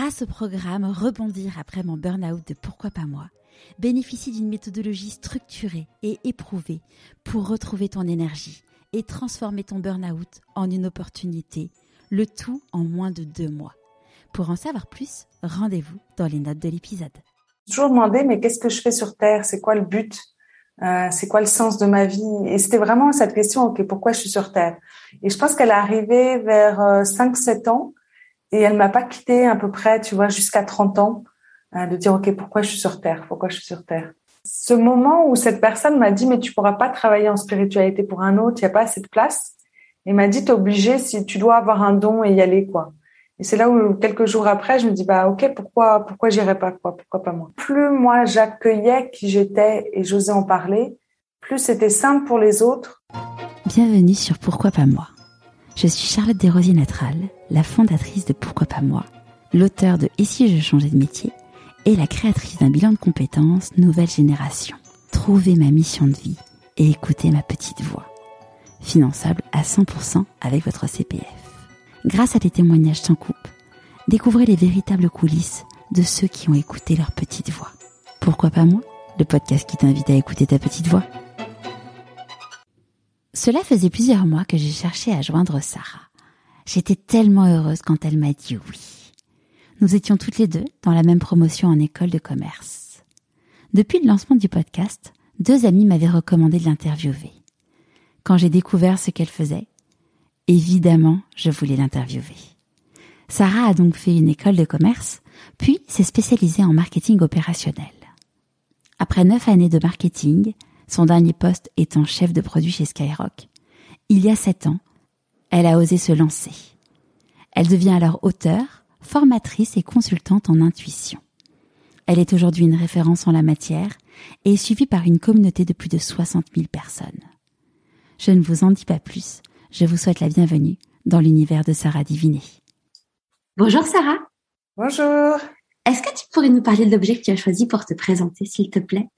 grâce au programme Rebondir après mon burn-out de Pourquoi pas moi, bénéficie d'une méthodologie structurée et éprouvée pour retrouver ton énergie et transformer ton burn-out en une opportunité, le tout en moins de deux mois. Pour en savoir plus, rendez-vous dans les notes de l'épisode. Toujours demandé, mais qu'est-ce que je fais sur Terre? C'est quoi le but? Euh, C'est quoi le sens de ma vie? Et c'était vraiment cette question, ok, pourquoi je suis sur Terre? Et je pense qu'elle est arrivée vers 5-7 euh, ans et elle m'a pas quitté à peu près, tu vois, jusqu'à 30 ans, euh, de dire, OK, pourquoi je suis sur Terre? Pourquoi je suis sur Terre? Ce moment où cette personne m'a dit, mais tu pourras pas travailler en spiritualité pour un autre, il n'y a pas assez de place. Et m'a dit, t'es obligé, si tu dois avoir un don et y aller, quoi. Et c'est là où quelques jours après, je me dis bah ok pourquoi pourquoi j'irais pas quoi? Pourquoi pas moi? Plus moi j'accueillais qui j'étais et j'osais en parler, plus c'était simple pour les autres. Bienvenue sur Pourquoi pas moi. Je suis Charlotte Desrosiers Natral, la fondatrice de Pourquoi pas moi, l'auteur de Et si je changeais de métier et la créatrice d'un bilan de compétences Nouvelle Génération. Trouvez ma mission de vie et écoutez ma petite voix. Finançable à 100% avec votre CPF. Grâce à des témoignages sans coupe, découvrez les véritables coulisses de ceux qui ont écouté leur petite voix. Pourquoi pas moi Le podcast qui t'invite à écouter ta petite voix. Cela faisait plusieurs mois que j'ai cherché à joindre Sarah. J'étais tellement heureuse quand elle m'a dit oui. Nous étions toutes les deux dans la même promotion en école de commerce. Depuis le lancement du podcast, deux amis m'avaient recommandé de l'interviewer. Quand j'ai découvert ce qu'elle faisait, évidemment, je voulais l'interviewer. Sarah a donc fait une école de commerce, puis s'est spécialisée en marketing opérationnel. Après neuf années de marketing, son dernier poste étant chef de produit chez Skyrock. Il y a sept ans, elle a osé se lancer. Elle devient alors auteure, formatrice et consultante en intuition. Elle est aujourd'hui une référence en la matière et est suivie par une communauté de plus de 60 000 personnes. Je ne vous en dis pas plus, je vous souhaite la bienvenue dans l'univers de Sarah Diviné. Bonjour Sarah. Bonjour. Est-ce que tu pourrais nous parler de l'objet que tu as choisi pour te présenter, s'il te plaît?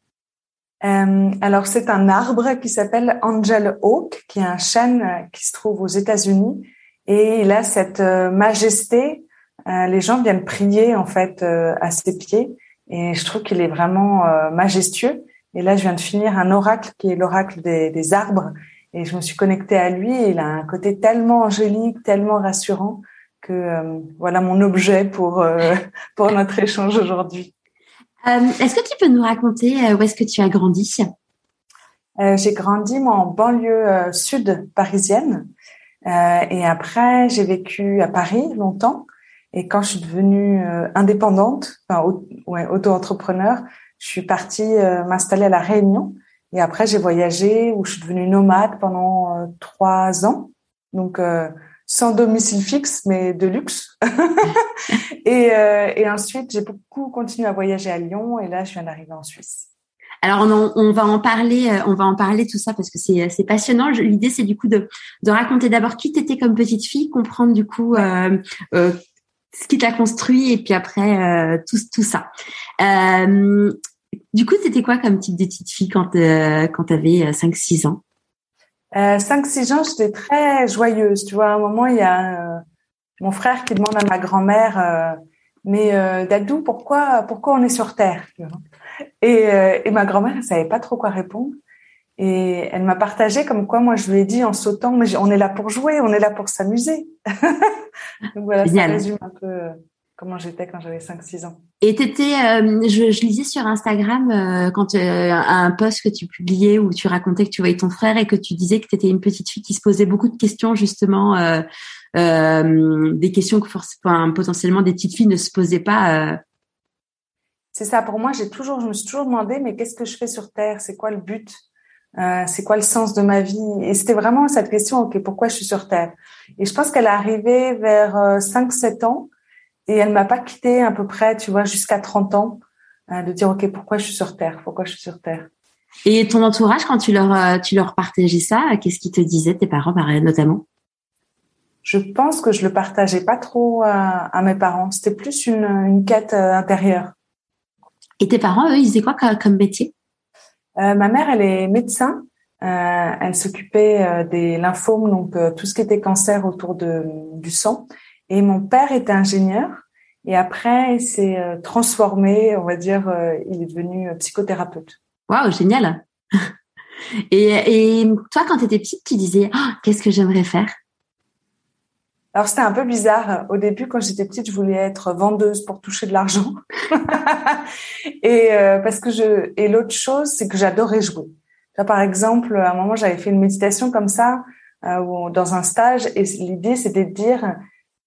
Euh, alors c'est un arbre qui s'appelle Angel Oak, qui est un chêne euh, qui se trouve aux États-Unis et il a cette euh, majesté. les gens viennent prier en fait à ses pieds et je trouve qu'il est vraiment majestueux. Et là je viens de finir un oracle qui est l'oracle des, arbres et je me suis connectée à lui. Et il a un côté tellement angélique, tellement rassurant que voilà mon objet pour pour notre échange aujourd'hui. Euh, est-ce que tu peux nous raconter euh, où est-ce que tu as grandi? Euh, J'ai grandi moi en banlieue sud parisienne et après j'ai vécu à Paris longtemps. Et quand je suis devenue indépendante, enfin auto-entrepreneur, je suis partie m'installer à la Réunion. Et après j'ai voyagé où je suis devenue nomade pendant trois ans. Donc sans domicile fixe, mais de luxe. et, euh, et, ensuite, j'ai beaucoup continué à voyager à Lyon, et là, je viens d'arriver en Suisse. Alors on, on, va en parler, euh, on va en parler tout ça parce que c'est passionnant. L'idée c'est du coup de de raconter d'abord qui t'étais comme petite fille, comprendre du coup euh, euh, ce qui t'a construit et puis après euh, tout tout ça. Euh, du coup, c'était quoi comme type de petite fille quand quand t'avais 5 6 ans? Euh, 5-6 ans, j'étais très joyeuse. Tu vois, à un moment, il y a euh, mon frère qui demande à ma grand-mère, euh, mais euh, Dadou, pourquoi, pourquoi on est sur Terre et, euh, et, ma grand-mère, elle savait pas trop quoi répondre. Et elle m'a partagé comme quoi, moi, je lui ai dit en sautant, mais on est là pour jouer, on est là pour s'amuser. Donc voilà, ça résume un peu comment j'étais quand j'avais 5-6 ans. Et t'étais, euh, je, je, lisais sur Instagram euh, quand euh, un post que tu publiais où tu racontais que tu voyais ton frère et que tu disais que tu étais une petite fille qui se posait beaucoup de questions justement, euh, euh, des questions que enfin, potentiellement des petites filles ne se posaient pas. C'est ça. Pour moi, j'ai toujours, je me suis toujours demandé, mais qu'est-ce que je fais sur Terre? C'est quoi le but? C'est quoi le sens de ma vie? Et c'était vraiment cette question. Ok, pourquoi je suis sur Terre? Et je pense qu'elle est arrivée vers 5-7 ans et elle m'a pas quitté à peu près, tu vois, jusqu'à 30 ans, euh, de dire ok, pourquoi je suis sur Terre, pourquoi je suis sur Terre? Et ton entourage, quand tu leur euh, tu leur partageais ça, qu'est-ce qu'ils te disaient, tes parents, notamment? Je pense que je le partageais pas trop à, à mes parents. C'était plus une, une quête euh, intérieure. Et tes parents, eux, ils faisaient quoi comme métier? Euh, Ma mère, elle est médecin. Euh, elle s'occupait des lymphomes, donc tout ce qui était cancer autour de, du sang. Et mon père était ingénieur Et après, il s'est transformé, on va dire, il est devenu psychothérapeute. Waouh, génial. et, et toi, quand tu étais petite, tu disais, oh, qu'est-ce que j'aimerais faire? Alors c'était un peu bizarre. Au début, quand j'étais petite, je voulais être vendeuse pour toucher de l'argent. et euh, parce que je et l'autre chose, c'est que j'adorais jouer. Là, par exemple, à un moment, j'avais fait une méditation comme ça euh, dans un stage, et l'idée c'était de dire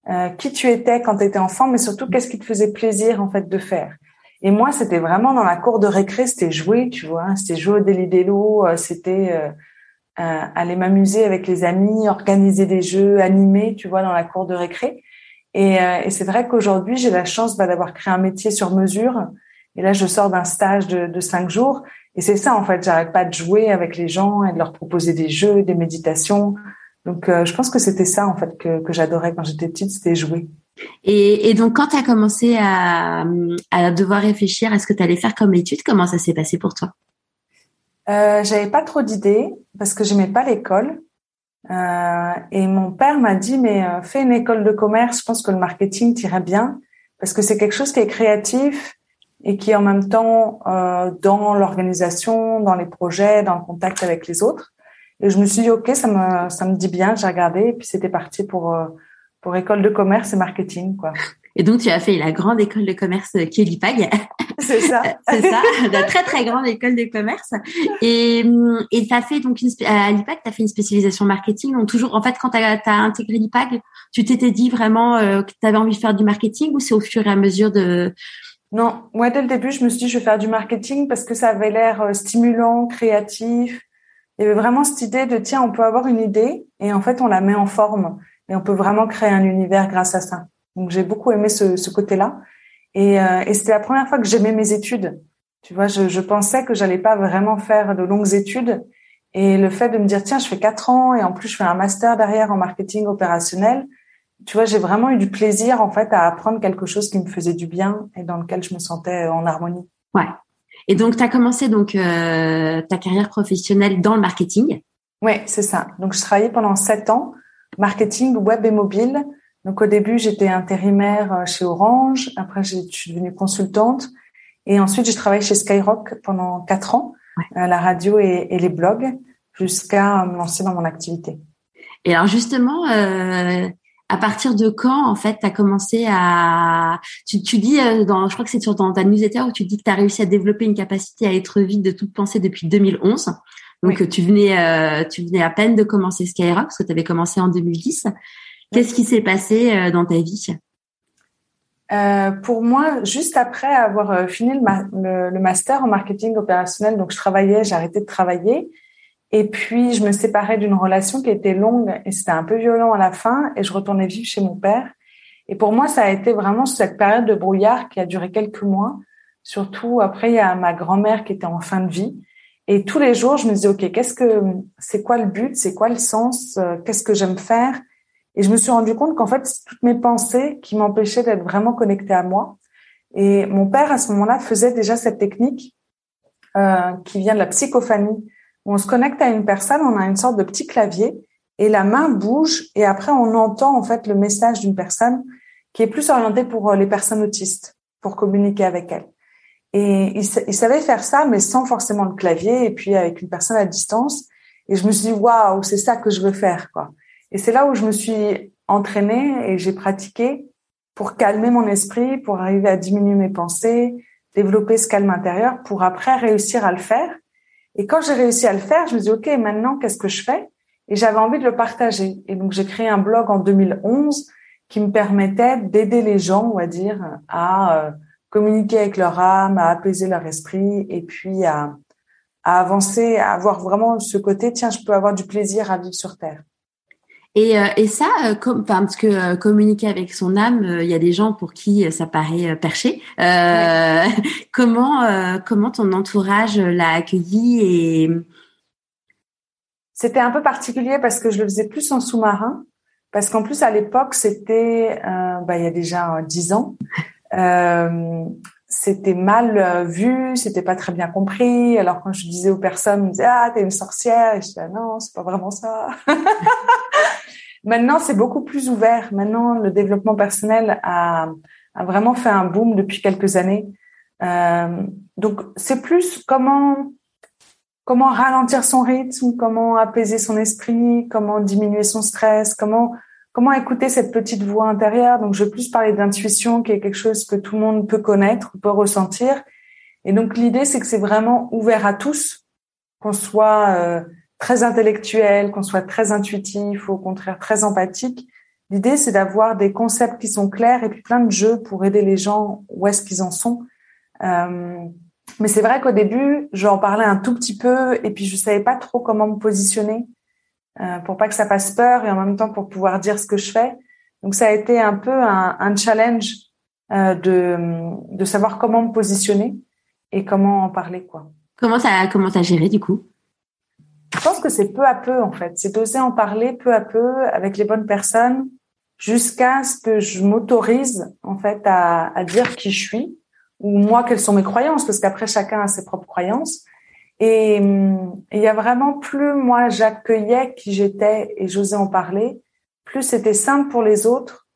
euh, qui tu étais quand tu étais enfant, mais surtout qu'est-ce qui te faisait plaisir en fait de faire. Et moi, c'était vraiment dans la cour de récré, c'était jouer, tu vois, c'était jouer au délit des lots, c'était euh, aller m'amuser avec les amis, organiser des jeux, animer, tu vois, dans la cour de récré. Et, euh, et c'est vrai qu'aujourd'hui, j'ai la chance bah, d'avoir créé un métier sur mesure. Et là, je sors d'un stage de, de cinq jours. Et c'est ça, en fait, j'arrête pas de jouer avec les gens et de leur proposer des jeux, des méditations. Donc, euh, je pense que c'était ça, en fait, que, que j'adorais quand j'étais petite, c'était jouer. Et, et, donc, quand tu as commencé à, à devoir réfléchir à ce que tu allais faire comme étude, comment ça s'est passé pour toi? Euh, J'avais pas trop d'idées parce que j'aimais pas l'école. Euh, et mon père m'a dit mais euh, fais une école de commerce. Je pense que le marketing t'irait bien parce que c'est quelque chose qui est créatif et qui est en même temps euh, dans l'organisation, dans les projets, dans le contact avec les autres. Et je me suis dit ok ça me ça me dit bien. J'ai regardé et puis c'était parti pour euh, pour école de commerce et marketing quoi. Et donc, tu as fait la grande école de commerce Kelipag. C'est ça. c'est ça, la très très grande école de commerce. Et et as fait donc une, à l'IPAG, tu as fait une spécialisation marketing. Donc toujours, en fait, quand tu as, intégré l'IPAG, tu t'étais dit vraiment euh, que tu avais envie de faire du marketing ou c'est au fur et à mesure de? Non, moi dès le début, je me suis dit je vais faire du marketing parce que ça avait l'air euh, stimulant, créatif. Il y avait vraiment cette idée de tiens, on peut avoir une idée et en fait on la met en forme et on peut vraiment créer un univers grâce à ça. Donc j'ai beaucoup aimé ce, ce côté-là. Et, euh, et c'était la première fois que j'aimais mes études. Tu vois, je, je pensais que j'allais pas vraiment faire de longues études. Et le fait de me dire, tiens, je fais quatre ans et en plus je fais un master derrière en marketing opérationnel, tu vois, j'ai vraiment eu du plaisir en fait à apprendre quelque chose qui me faisait du bien et dans lequel je me sentais en harmonie. Ouais. Et donc, tu as commencé donc euh, ta carrière professionnelle dans le marketing. Oui, c'est ça. Donc, je travaillais pendant sept ans, marketing web et mobile, donc au début, j'étais intérimaire euh, chez Orange. Après, je suis devenue consultante. Et ensuite, j'ai travaillé chez Skyrock pendant quatre ans, euh, la radio et, les blogs, jusqu'à me lancer dans mon activité. Et alors justement, euh, à partir de quand, en fait, tu as commencé à... Tu, tu dis, dans, je crois que c'est sur ta newsletter où tu dis que tu as réussi à développer une capacité à être vide de toute pensée depuis 2011. Donc tu venais, tu venais à peine de commencer Skyrock parce que tu avais commencé en 2010. Qu'est-ce qui s'est passé euh, dans ta vie? Euh, pour moi, juste après avoir euh, fini le, le, master en marketing opérationnel, donc je travaillais, j'ai arrêté de travailler, et puis je me séparais d'une relation qui était longue et c'était un peu violent à la fin, et je retournais vivre chez mon père. Et pour moi, ça a été vraiment cette période de brouillard qui a duré quelques mois. Surtout après, il y a ma grand-mère qui était en fin de vie, et tous les jours, je me disais ok, qu'est-ce que, c'est quoi le but, c'est quoi le sens, qu'est-ce que j'aime faire? Et je me suis rendu compte qu'en fait, toutes mes pensées qui m'empêchaient d'être vraiment connectée à moi. Et mon père, à ce moment-là, faisait déjà cette technique euh, qui vient de la psychophanie. On se connecte à une personne, on a une sorte de petit clavier et la main bouge et après on entend en fait le message d'une personne qui est plus orientée pour euh, les personnes autistes, pour communiquer avec elles. Et il, il savait faire ça, mais sans forcément le clavier et puis avec une personne à distance. Et je me suis dit, waouh, c'est ça que je veux faire, quoi. Et c'est là où je me suis entraînée et j'ai pratiqué pour calmer mon esprit, pour arriver à diminuer mes pensées, développer ce calme intérieur, pour après réussir à le faire. Et quand j'ai réussi à le faire, je me dis, OK, maintenant, qu'est-ce que je fais? Et j'avais envie de le partager. Et donc, j'ai créé un blog en 2011 qui me permettait d'aider les gens, on va dire, à euh, communiquer avec leur âme, à apaiser leur esprit et puis à, à avancer, à avoir vraiment ce côté, tiens, je peux avoir du plaisir à vivre sur Terre. Et, euh, et ça, euh, comme, parce que euh, communiquer avec son âme, il y a des gens pour qui ça paraît perché. Comment comment ton entourage l'a accueilli et C'était un peu particulier parce que je le faisais plus en sous-marin, parce qu'en plus à l'époque c'était, bah, il y a déjà dix ans, c'était mal vu, c'était pas très bien compris. Alors quand je disais aux personnes, ils me disaient ah t'es une sorcière, et je disais ah, non c'est pas vraiment ça. Maintenant, c'est beaucoup plus ouvert. Maintenant, le développement personnel a, a vraiment fait un boom depuis quelques années. Euh, donc c'est plus comment comment ralentir son rythme, comment apaiser son esprit, comment diminuer son stress, comment comment écouter cette petite voix intérieure? Donc je vais plus parler d'intuition, qui est quelque chose que tout le monde peut connaître, peut ressentir. Et donc l'idée c'est que c'est vraiment ouvert à tous, qu'on soit euh, très intellectuel, qu'on soit très intuitif, ou au contraire très empathique. L'idée, c'est d'avoir des concepts qui sont clairs et puis plein de jeux pour aider les gens où est-ce qu'ils en sont. Euh, mais c'est vrai qu'au début, j'en parlais un tout petit peu et puis je savais pas trop comment me positionner euh, pour pas que ça fasse peur et en même temps pour pouvoir dire ce que je fais. Donc ça a été un peu un, un challenge euh, de, de savoir comment me positionner et comment en parler quoi. Comment t'as comment t'as géré du coup? Je pense que c'est peu à peu en fait. C'est d'oser en parler peu à peu avec les bonnes personnes jusqu'à ce que je m'autorise en fait à, à, dire qui je suis ou moi quelles sont mes croyances parce qu'après chacun a ses propres croyances et il y a vraiment plus moi j'accueillais qui j'étais et j'osais en parler plus c'était simple pour les autres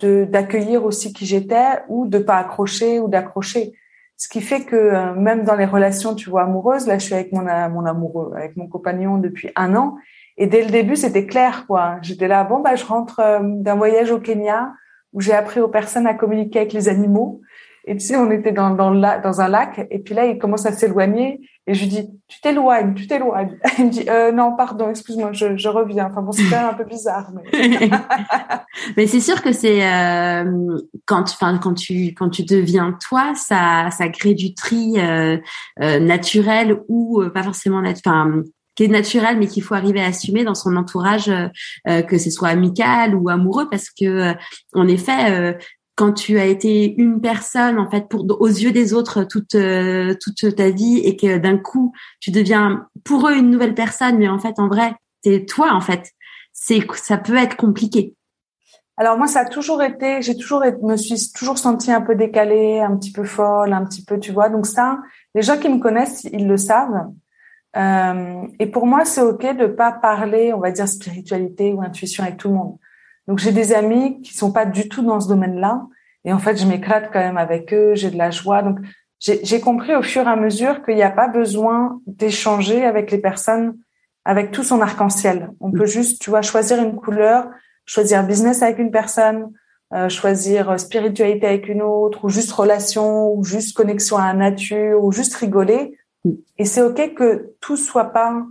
de d'accueillir aussi qui j'étais ou de pas accrocher ou d'accrocher ce qui fait que euh, même dans les relations tu vois amoureuses là je suis avec mon mon amoureux avec mon compagnon depuis un an et dès le début, c'était clair, quoi. J'étais là, bon, bah, je rentre euh, d'un voyage au Kenya où j'ai appris aux personnes à communiquer avec les animaux. Et tu sais, on était dans, dans, dans un lac, et puis là, il commence à s'éloigner, et je lui dis, tu t'éloignes, tu t'éloignes. Il me dit, euh, non, pardon, excuse-moi, je, je reviens. Enfin bon, c'est quand même un peu bizarre. Mais, mais c'est sûr que c'est euh, quand, enfin, quand tu quand tu deviens toi, ça ça crée du tri euh, euh naturel ou euh, pas forcément enfin qui est naturel mais qu'il faut arriver à assumer dans son entourage euh, euh, que ce soit amical ou amoureux parce que euh, en effet quand tu as été une personne en fait pour aux yeux des autres toute toute ta vie et que d'un coup tu deviens pour eux une nouvelle personne mais en fait en vrai c'est toi en fait. C'est ça peut être compliqué. Alors moi ça a toujours été j'ai toujours me suis toujours sentie un peu décalée un petit peu folle un petit peu tu vois. Donc ça les gens qui me connaissent ils le savent. Euh, et pour moi, c'est ok de pas parler, on va dire spiritualité ou intuition avec tout le monde. Donc j'ai des amis qui sont pas du tout dans ce domaine-là, et en fait, je m'éclate quand même avec eux, j'ai de la joie. Donc j'ai compris au fur et à mesure qu'il n'y a pas besoin d'échanger avec les personnes avec tout son arc-en-ciel. On peut juste, tu vois, choisir une couleur, choisir business avec une personne, euh, choisir spiritualité avec une autre, ou juste relation, ou juste connexion à la nature, ou juste rigoler et c'est ok que tout soit pas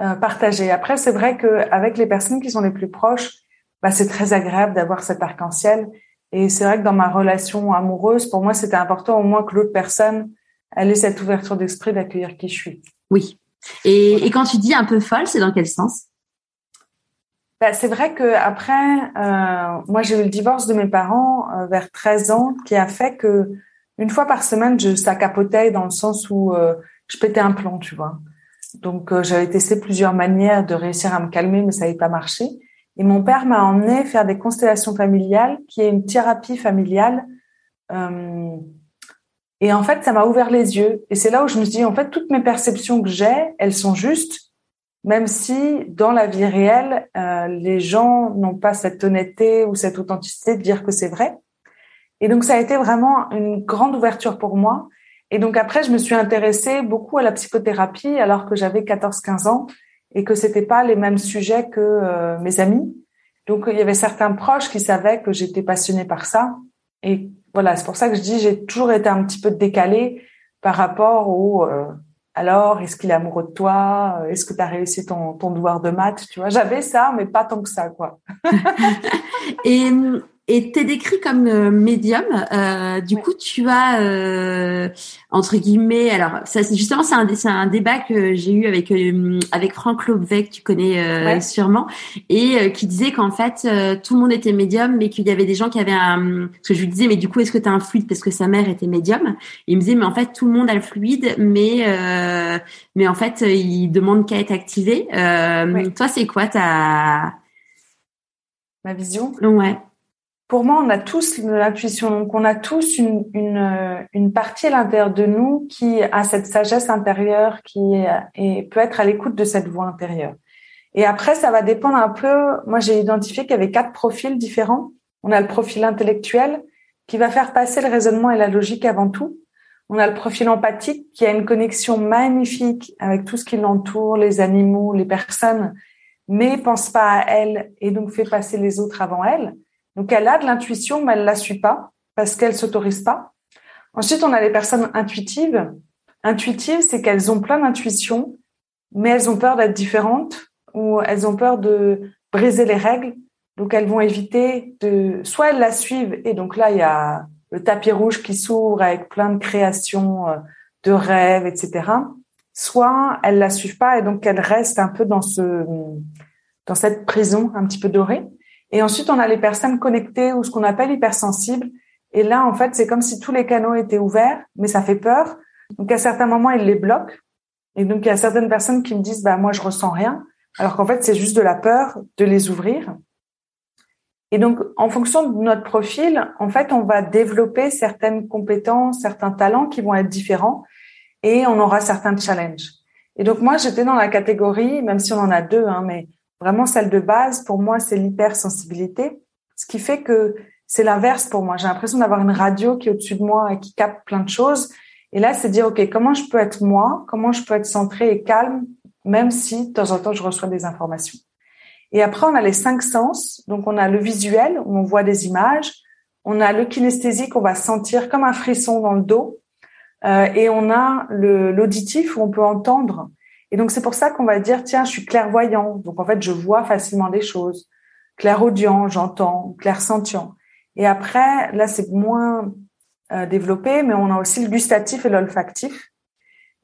euh, partagé. Après, c'est vrai que avec les personnes qui sont les plus proches, bah, c'est très agréable d'avoir cet arc-en-ciel. Et c'est vrai que dans ma relation amoureuse, pour moi, c'était important au moins que l'autre personne ait cette ouverture d'esprit d'accueillir qui je suis. Oui. Et, et quand tu dis un peu folle, c'est dans quel sens? Bah, c'est vrai que après, euh, moi j'ai eu le divorce de mes parents euh, vers 13 ans, qui a fait que une fois par semaine, je ça capotait dans le sens où euh, je pétais un plomb, tu vois. Donc j'avais testé plusieurs manières de réussir à me calmer, mais ça n'avait pas marché. Et mon père m'a emmené faire des constellations familiales, qui est une thérapie familiale. Euh, et en fait, ça m'a ouvert les yeux. Et c'est là où je me suis dit, en fait, toutes mes perceptions que j'ai, elles sont justes, même si dans la vie réelle, euh, les gens n'ont pas cette honnêteté ou cette authenticité de dire que c'est vrai. Et donc, ça a été vraiment une grande ouverture pour moi. Et donc après, je me suis intéressée beaucoup à la psychothérapie alors que j'avais 14-15 ans et que c'était pas les mêmes sujets que euh, mes amis. Donc il y avait certains proches qui savaient que j'étais passionnée par ça. Et voilà, c'est pour ça que je dis j'ai toujours été un petit peu décalée par rapport au euh, alors est-ce qu'il est amoureux de toi? Est-ce que tu as réussi ton, ton devoir de maths? Tu vois, j'avais ça, mais pas tant que ça, quoi. et et t'es décrit comme euh, médium. Euh, du coup, tu as euh, entre guillemets. Alors, ça, justement, c'est un, c'est un débat que j'ai eu avec euh, avec Franck Lobvec, tu connais euh, sûrement, et qui disait qu'en fait, tout le monde était médium, mais qu'il y avait des gens qui avaient un. Parce que je lui disais, mais du coup, est-ce que tu as un fluide parce que sa mère était médium? Et Il me disait, mais en fait, tout le monde a le fluide, mais mais en fait, il demande qu'à être activé. Toi, c'est quoi ta ma vision? Ouais pour moi, on a tous l'intuition. Donc, on a tous une, une, une partie à l'intérieur de nous qui a cette sagesse intérieure, qui est, peut être à l'écoute de cette voix intérieure. Et après, ça va dépendre un peu. Moi, j'ai identifié qu'il y avait quatre profils différents. On a le profil intellectuel qui va faire passer le raisonnement et la logique avant tout. On a le profil empathique qui a une connexion magnifique avec tout ce qui l'entoure, les animaux, les personnes, mais pense pas à elle et donc fait passer les autres avant elle. Donc elle a de l'intuition, mais elle la suit pas parce qu'elle s'autorise pas. Ensuite, on a les personnes intuitives. Intuitives, c'est qu'elles ont plein d'intuitions, mais elles ont peur d'être différentes ou elles ont peur de briser les règles. Donc elles vont éviter de, soit elles la suivent et donc là il y a le tapis rouge qui s'ouvre avec plein de créations, euh, de rêves, etc. Soit elles la suivent pas et donc elles restent un peu dans ce, dans cette prison un petit peu dorée. Et ensuite on a les personnes connectées ou ce qu'on appelle hypersensibles. Et là en fait c'est comme si tous les canaux étaient ouverts, mais ça fait peur. Donc à certains moments ils les bloquent. Et donc il y a certaines personnes qui me disent bah moi je ressens rien alors qu'en fait, c'est juste de la peur de les ouvrir. Et donc, en fonction de notre profil, en fait, on va développer certaines compétences, certains talents qui vont être différents et on aura certains challenges. Et donc, moi, j'étais dans la catégorie, même si on en a deux, hein, mais vraiment celle de base, pour moi, c'est l'hypersensibilité, ce qui fait que c'est l'inverse pour moi. J'ai l'impression d'avoir une radio qui est au-dessus de moi et qui capte plein de choses. Et là, c'est dire, OK, comment je peux être moi? Comment je peux être centré et calme même si de temps en temps je reçois des informations? Et après, on a les cinq sens. Donc, on a le visuel, où on voit des images. On a le kinesthésique, on va sentir comme un frisson dans le dos. Euh, et on a l'auditif, où on peut entendre. Et donc, c'est pour ça qu'on va dire, tiens, je suis clairvoyant. Donc, en fait, je vois facilement des choses. Clairaudient, j'entends. Clairsentient. Et après, là, c'est moins euh, développé, mais on a aussi le gustatif et l'olfactif.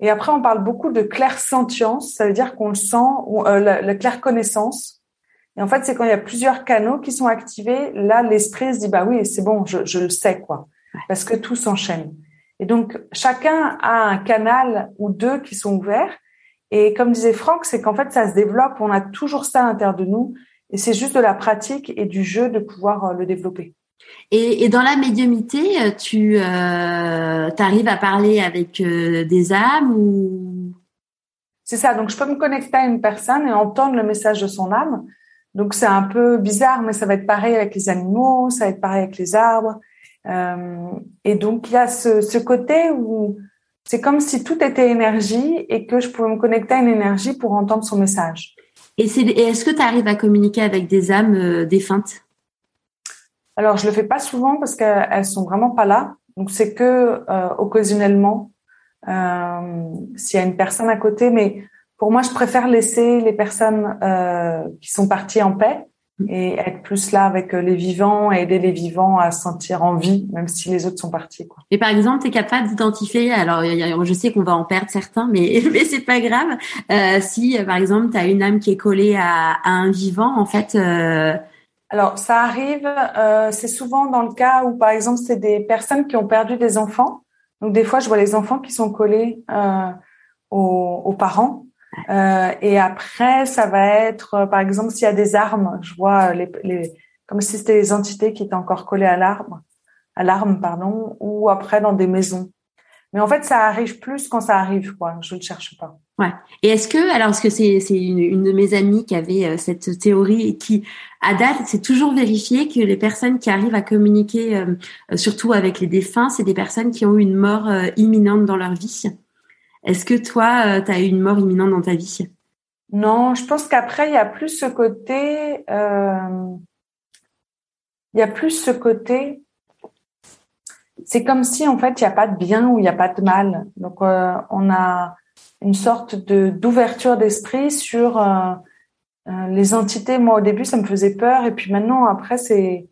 Et après, on parle beaucoup de clair-sentience, ça veut dire qu'on le sent, ou euh, la, la clair-connaissance. Et en fait, c'est quand il y a plusieurs canaux qui sont activés, là, l'esprit se dit, bah oui, c'est bon, je, je, le sais, quoi. Parce que tout s'enchaîne. Et donc, chacun a un canal ou deux qui sont ouverts. Et comme disait Franck, c'est qu'en fait, ça se développe, on a toujours ça à l'intérieur de nous. Et c'est juste de la pratique et du jeu de pouvoir euh, le développer. Et, et, dans la médiumité, euh, tu euh, arrives à parler avec euh, des âmes ou? C'est ça. Donc, je peux me connecter à une personne et entendre le message de son âme. Donc, c'est un peu bizarre, mais ça va être pareil avec les animaux, ça va être pareil avec les arbres. Euh, et donc, il y a ce, ce côté où c'est comme si tout était énergie et que je pouvais me connecter à une énergie pour entendre son message. Et, est-ce que tu arrives à communiquer avec des âmes euh, défuntes? Alors, je le fais pas souvent parce qu'elles sont vraiment pas là. Donc, c'est que euh, occasionnellement, euh, s'il y a une personne à côté. Mais pour moi, je préfère laisser les personnes euh, qui sont parties en paix et être plus là avec les vivants et aider les vivants à se sentir en vie, même si les autres sont partis. Quoi. Et par exemple, tu es capable d'identifier, alors je sais qu'on va en perdre certains, mais, mais c'est pas grave, euh, si par exemple tu as une âme qui est collée à, à un vivant, en fait, euh, alors, ça arrive, euh, c'est souvent dans le cas où, par exemple, c'est des personnes qui ont perdu des enfants. Donc, des fois, je vois les enfants qui sont collés euh, aux, aux, parents. Euh, et après, ça va être, euh, par exemple, s'il y a des armes, je vois les, les comme si c'était les entités qui étaient encore collées à l'arme, à l'arme, pardon, ou après dans des maisons. Mais en fait, ça arrive plus quand ça arrive, quoi. Je ne cherche pas. Ouais. Et est-ce que, alors, parce que c'est une, une, de mes amies qui avait euh, cette théorie et qui, à date, c'est toujours vérifié que les personnes qui arrivent à communiquer, euh, surtout avec les défunts, c'est des personnes qui ont eu une mort euh, imminente dans leur vie? Est-ce que toi, tu as eu une mort imminente dans ta vie? Non, je pense qu'après, il y a plus ce côté, il y a plus ce côté c'est comme si en fait il n'y a pas de bien ou il n'y a pas de mal. Donc euh, on a une sorte d'ouverture d'esprit sur euh, euh, les entités. Moi au début ça me faisait peur et puis maintenant après c'est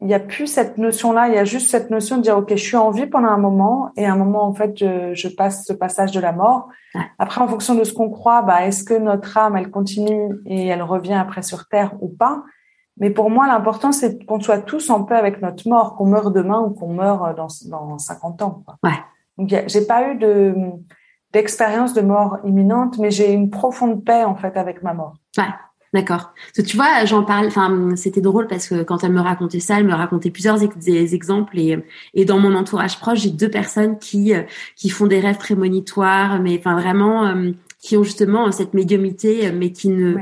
il n'y a plus cette notion-là, il y a juste cette notion de dire ok je suis en vie pendant un moment et à un moment en fait je, je passe ce passage de la mort. Après en fonction de ce qu'on croit, bah est-ce que notre âme elle continue et elle revient après sur terre ou pas? Mais pour moi, l'important, c'est qu'on soit tous en paix avec notre mort, qu'on meure demain ou qu'on meure dans, dans 50 ans. Quoi. Ouais. Donc, j'ai pas eu de d'expérience de mort imminente, mais j'ai une profonde paix en fait avec ma mort. Ouais. D'accord. Tu vois, j'en parle. Enfin, c'était drôle parce que quand elle me racontait ça, elle me racontait plusieurs exemples et, dans mon entourage proche, j'ai deux personnes qui qui font des rêves prémonitoires, mais enfin vraiment euh, qui ont justement cette médiumité, mais qui ne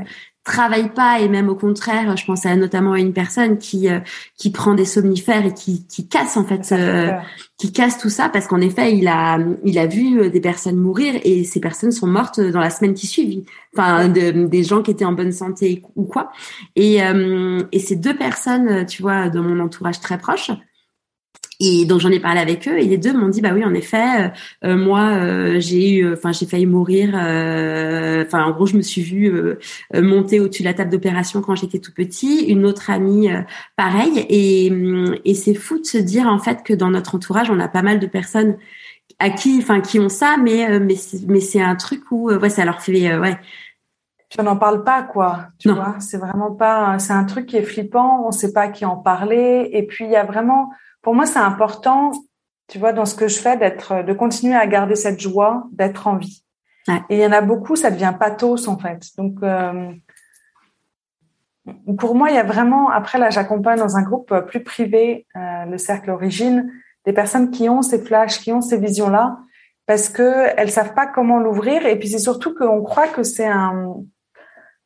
travaille pas et même au contraire, je pense à notamment à une personne qui euh, qui prend des somnifères et qui qui casse en fait euh, qui casse tout ça parce qu'en effet, il a il a vu euh, des personnes mourir et ces personnes sont mortes dans la semaine qui suit. Enfin des gens qui étaient en bonne santé ou quoi. Et et ces deux personnes, tu vois, de mon entourage très proche, et donc j'en ai parlé avec eux et les deux m'ont dit bah oui en effet euh, euh, moi euh, j'ai eu enfin j'ai failli mourir enfin en gros je me suis vue monter au-dessus de la table d'opération quand j'étais tout petit une autre amie pareil. Et et c'est fou de se dire en fait que dans notre entourage on a pas mal de personnes à qui enfin qui ont ça mais mais mais c'est un truc où ouais ça leur fait ouais. Tu n'en parles pas quoi tu vois. C'est vraiment pas c'est un truc qui est flippant on sait pas qui en parler. Et puis il y a vraiment pour moi, c'est important, tu vois, dans ce que je fais, d'être, de continuer à garder cette joie, d'être en vie. Et il y en a beaucoup, ça devient pathos en fait. Donc, euh, pour moi, il y a vraiment. Après, là, j'accompagne dans un groupe plus privé, euh, le cercle Origine, des personnes qui ont ces flashs, qui ont ces visions-là, parce que elles savent pas comment l'ouvrir. Et puis c'est surtout qu'on croit que c'est un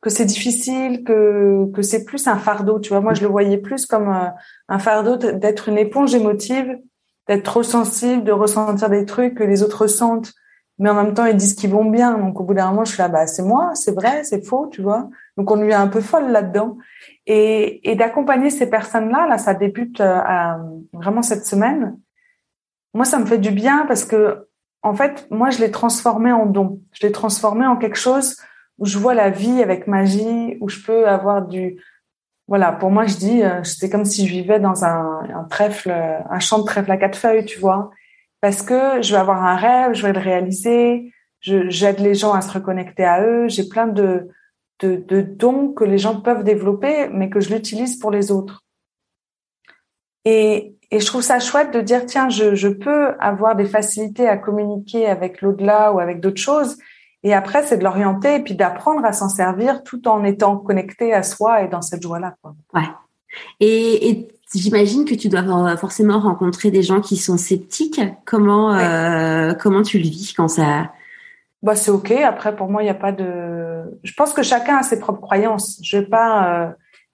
que c'est difficile, que que c'est plus un fardeau. Tu vois, moi je le voyais plus comme euh, un fardeau d'être une éponge émotive, d'être trop sensible, de ressentir des trucs que les autres ressentent, mais en même temps ils disent qu'ils vont bien. Donc au bout d'un moment, je suis là, bah c'est moi, c'est vrai, c'est faux, tu vois. Donc on lui est un peu folle là-dedans. Et, et d'accompagner ces personnes-là, là, ça débute euh, vraiment cette semaine. Moi, ça me fait du bien parce que en fait, moi, je l'ai transformé en don. Je l'ai transformé en quelque chose où je vois la vie avec magie, où je peux avoir du voilà, pour moi, je dis, euh, c'est comme si je vivais dans un, trèfle, un champ de trèfle à quatre feuilles, tu vois, parce que je vais avoir un rêve, je vais le réaliser, j'aide les gens à se reconnecter à eux, j'ai plein de, de, dons que les gens peuvent développer, mais que je l'utilise pour les autres. Et, et je trouve ça chouette de dire, tiens, je peux avoir des facilités à communiquer avec l'au-delà ou avec d'autres choses, et après, c'est de l'orienter et puis d'apprendre à s'en servir tout en étant connecté à soi et dans cette joie-là. Ouais. Et, et j'imagine que tu dois forcément rencontrer des gens qui sont sceptiques. Comment euh, comment tu le vis quand ça Bah c'est ok. Après, pour moi, il n'y a pas de. Je pense que chacun a ses propres croyances. Je vais pas euh,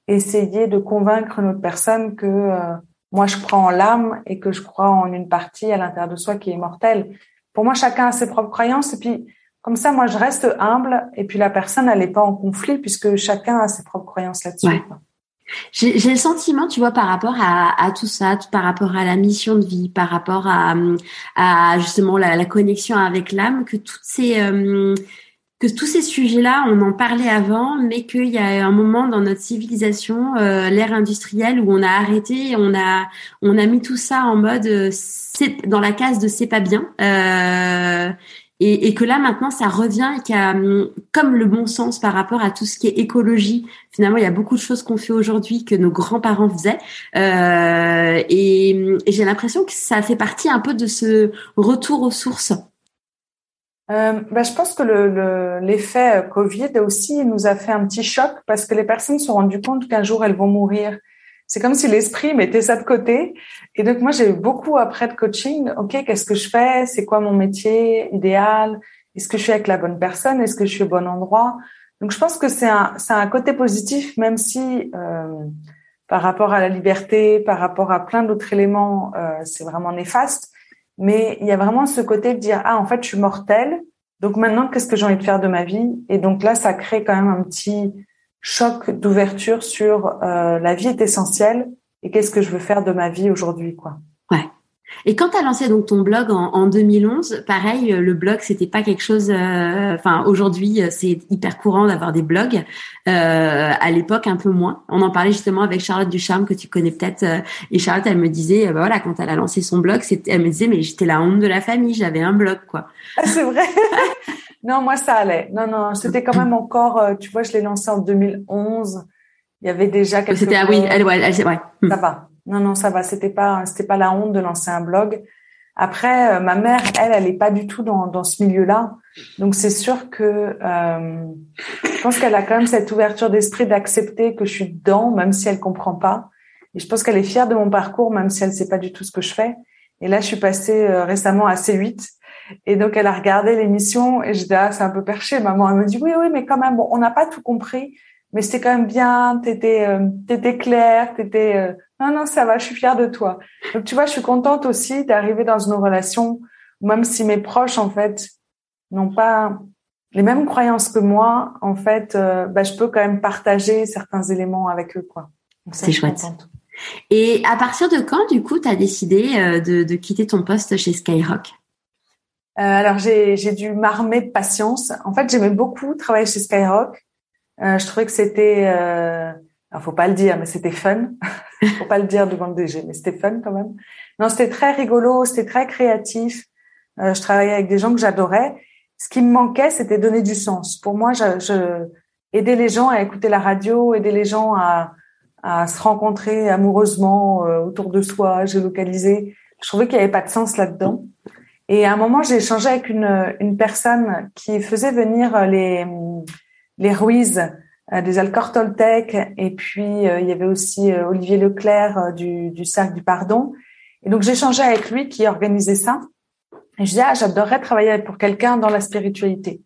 essayer de convaincre une autre personne que euh, moi je crois en l'âme et que je crois en une partie à l'intérieur de soi qui est mortelle. Pour moi, chacun a ses propres croyances et puis comme ça, moi, je reste humble et puis la personne, elle n'est pas en conflit puisque chacun a ses propres croyances là-dessus. J'ai le sentiment, tu vois, par rapport à, tout ça, par rapport à la mission de vie, par rapport à, à justement la, connexion avec l'âme, que toutes ces euh, que tous ces sujets-là, on en parlait avant, mais qu'il y a un moment dans notre civilisation, euh, l'ère industrielle, où on a arrêté, on a on a mis tout ça en mode euh, c'est dans la case de c'est pas bien. Et, et, que là maintenant ça revient et qu'il y a hum, comme le bon sens par rapport à tout ce qui est écologie. Finalement, il y a beaucoup de choses qu'on fait aujourd'hui que nos grands-parents faisaient, euh, et, j'ai l'impression que ça fait partie un peu de ce retour aux sources. Euh, bah, je pense que l'effet le, euh, Covid aussi nous a fait un petit choc parce que les personnes se sont rendues compte qu'un jour elles vont mourir c'est comme si l'esprit mettait ça de côté. Et donc moi, j'ai eu beaucoup après de coaching. Ok, qu'est-ce que je fais? C'est quoi mon métier idéal? Est-ce que je suis avec la bonne personne? Est-ce que je suis au bon endroit? Donc je pense que c'est un, c'est un côté positif, même si euh, par rapport à la liberté, par rapport à plein d'autres éléments, euh, c'est vraiment néfaste. Mais il y a vraiment ce côté de dire ah en fait je suis mortelle. Donc maintenant qu'est-ce que j'ai envie de faire de ma vie? Et donc là, ça crée quand même un petit choc d'ouverture sur euh, la vie est essentielle et qu'est-ce que je veux faire de ma vie aujourd'hui, quoi. Ouais. Et quand tu as lancé donc ton blog en, en 2011, pareil, le blog c'était pas quelque chose. Euh, enfin, aujourd'hui c'est hyper courant d'avoir des blogs. Euh, à l'époque un peu moins. On en parlait justement avec Charlotte Ducharme que tu connais peut-être. Euh, et Charlotte, elle me disait, bah voilà, quand elle a lancé son blog, elle me disait, mais j'étais la honte de la famille, j'avais un blog quoi. Ah, c'est vrai. Non, moi, ça allait. Non, non, c'était quand même encore, euh, tu vois, je l'ai lancé en 2011. Il y avait déjà quelques C'était, ah oui, elle, ouais, elle, ouais. Hmm. Ça va. Non, non, ça va. C'était pas, c'était pas la honte de lancer un blog. Après, euh, ma mère, elle, elle est pas du tout dans, dans ce milieu-là. Donc, c'est sûr que euh, je pense qu'elle a quand même cette ouverture d'esprit d'accepter que je suis dedans, même si elle comprend pas. Et je pense qu'elle est fière de mon parcours, même si elle sait pas du tout ce que je fais. Et là, je suis passée euh, récemment à C8 et donc, elle a regardé l'émission et je dis, ah, c'est un peu perché, maman. Elle me dit, oui, oui, mais quand même, bon, on n'a pas tout compris, mais c'était quand même bien, t'étais, euh, t'étais clair, t'étais, euh, non, non, ça va, je suis fière de toi. Donc, tu vois, je suis contente aussi d'arriver dans une relation, même si mes proches, en fait, n'ont pas les mêmes croyances que moi, en fait, euh, bah, je peux quand même partager certains éléments avec eux, quoi. C'est chouette. Et à partir de quand, du coup, tu as décidé euh, de, de, quitter ton poste chez Skyrock? Euh, Alors, j'ai dû m'armer de patience. En fait, j'aimais beaucoup travailler chez Skyrock. Euh, je trouvais que c'était, euh, faut pas le dire, mais c'était fun. faut pas le dire devant le DG, mais c'était fun quand même. Non, c'était très rigolo, c'était très créatif. Euh, je travaillais avec des gens que j'adorais. Ce qui me manquait, c'était donner du sens. Pour moi, je, je aider les gens à écouter la radio, aider les gens à, à se rencontrer amoureusement euh, autour de soi, géolocalisé. Je trouvais qu'il n'y avait pas de sens là-dedans. Et à un moment, j'ai échangé avec une, une personne qui faisait venir les, les Ruiz euh, des Alcor Toltec et puis euh, il y avait aussi Olivier Leclerc du, du Cercle du Pardon. Et donc, j'ai échangé avec lui qui organisait ça. Et je dis, ah, j'adorerais travailler pour quelqu'un dans la spiritualité.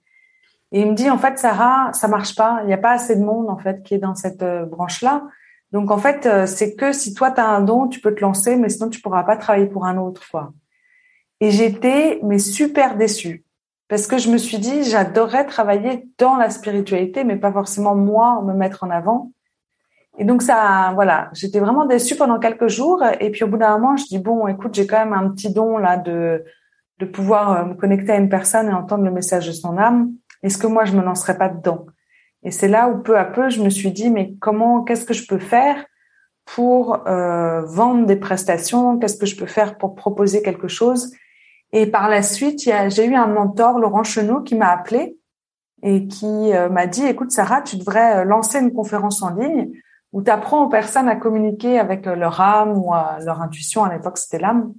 Et il me dit, en fait, Sarah, ça marche pas. Il n'y a pas assez de monde, en fait, qui est dans cette euh, branche-là. Donc, en fait, euh, c'est que si toi, tu as un don, tu peux te lancer, mais sinon, tu pourras pas travailler pour un autre, quoi. Et j'étais, mais super déçue. Parce que je me suis dit, j'adorerais travailler dans la spiritualité, mais pas forcément moi, me mettre en avant. Et donc ça, voilà, j'étais vraiment déçue pendant quelques jours. Et puis au bout d'un moment, je dis bon, écoute, j'ai quand même un petit don là de de pouvoir euh, me connecter à une personne et entendre le message de son âme, est-ce que moi je me lancerais pas dedans? Et c'est là où peu à peu je me suis dit mais comment qu'est-ce que je peux faire pour euh, vendre des prestations? Qu'est-ce que je peux faire pour proposer quelque chose? Et par la suite, j'ai eu un mentor, Laurent Chenot, qui m'a appelé et qui euh, m'a dit écoute Sarah, tu devrais lancer une conférence en ligne où tu apprends aux personnes à communiquer avec leur âme ou leur intuition. À l'époque, c'était l'âme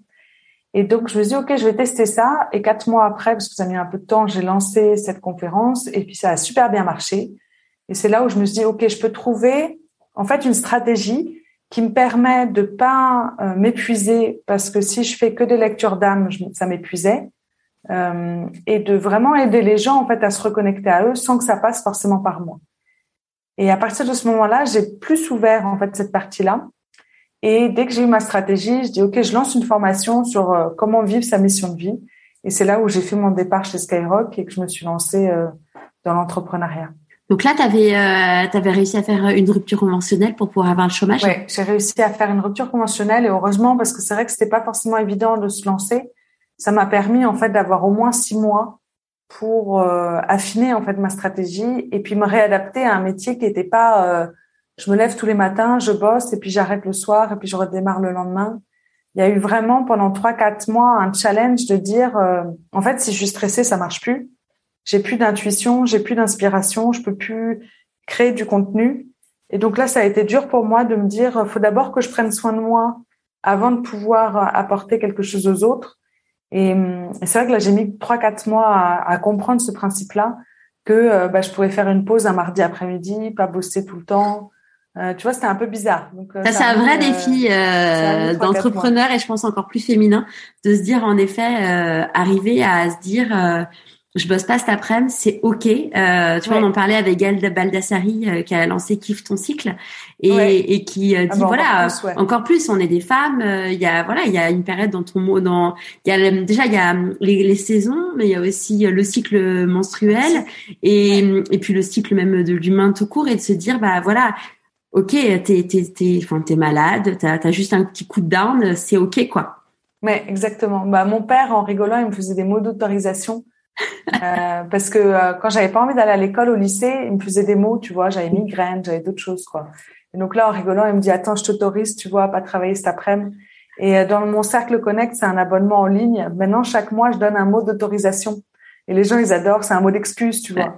et donc, je me suis dit, OK, je vais tester ça. Et quatre mois après, parce que ça a mis un peu de temps, j'ai lancé cette conférence et puis ça a super bien marché. Et c'est là où je me suis dit, OK, je peux trouver, en fait, une stratégie qui me permet de pas euh, m'épuiser parce que si je fais que des lectures d'âme, ça m'épuisait. Euh, et de vraiment aider les gens, en fait, à se reconnecter à eux sans que ça passe forcément par moi. Et à partir de ce moment-là, j'ai plus ouvert, en fait, cette partie-là. Et dès que j'ai eu ma stratégie, je dis OK, je lance une formation sur euh, comment vivre sa mission de vie. Et c'est là où j'ai fait mon départ chez Skyrock et que je me suis lancée euh, dans l'entrepreneuriat. Donc là, tu avais, euh, réussi à faire une rupture conventionnelle pour pouvoir avoir le chômage? Oui, j'ai réussi à faire une rupture conventionnelle et heureusement parce que c'est vrai que c'était pas forcément évident de se lancer. Ça m'a permis en fait d'avoir au moins six mois pour affiner en fait ma stratégie et puis me réadapter à un métier qui n'était pas je me lève tous les matins, je bosse et puis j'arrête le soir et puis je redémarre le lendemain. Il y a eu vraiment pendant trois quatre mois un challenge de dire euh, en fait si je suis stressée ça marche plus. J'ai plus d'intuition, j'ai plus d'inspiration, je peux plus créer du contenu. Et donc là ça a été dur pour moi de me dire faut d'abord que je prenne soin de moi avant de pouvoir apporter quelque chose aux autres. Et, c'est vrai que là j'ai mis trois quatre mois à, comprendre ce principe-là que euh, bah, je pouvais faire une pause un mardi après-midi, pas bosser tout le temps, euh, tu vois, c'était un peu bizarre. Donc, euh, ça, c'est un vrai défi euh, d'entrepreneur et je pense encore plus féminin de se dire en effet arriver à se dire je bosse pas cet après-midi, c'est ok. tu vois, on en parlait avec Gaëlle Baldassari qui a lancé Kiffe ton cycle et, et qui dit ah voilà encore plus, on est des femmes. Il y a voilà, il y a une période dans ton mot dans il y a déjà il y a les, les, saisons, mais il y a aussi le cycle menstruel et et puis le cycle même de l'humain tout court et de se dire bah voilà ok, t'es t'es t'es enfin t'es malade, t'as as juste un petit coup de down, c'est ok quoi. Ouais, exactement. Bah mon père en rigolant, il me faisait des mots d'autorisation euh, parce que euh, quand j'avais pas envie d'aller à l'école au lycée, il me faisait des mots, tu vois, j'avais migraine, j'avais d'autres choses quoi. Et donc là en rigolant, il me dit attends, je t'autorise, tu vois, à pas travailler cet après-midi. Et euh, dans mon cercle Connect, c'est un abonnement en ligne. Maintenant chaque mois, je donne un mot d'autorisation. Et les gens ils adorent, c'est un mot d'excuse, tu vois.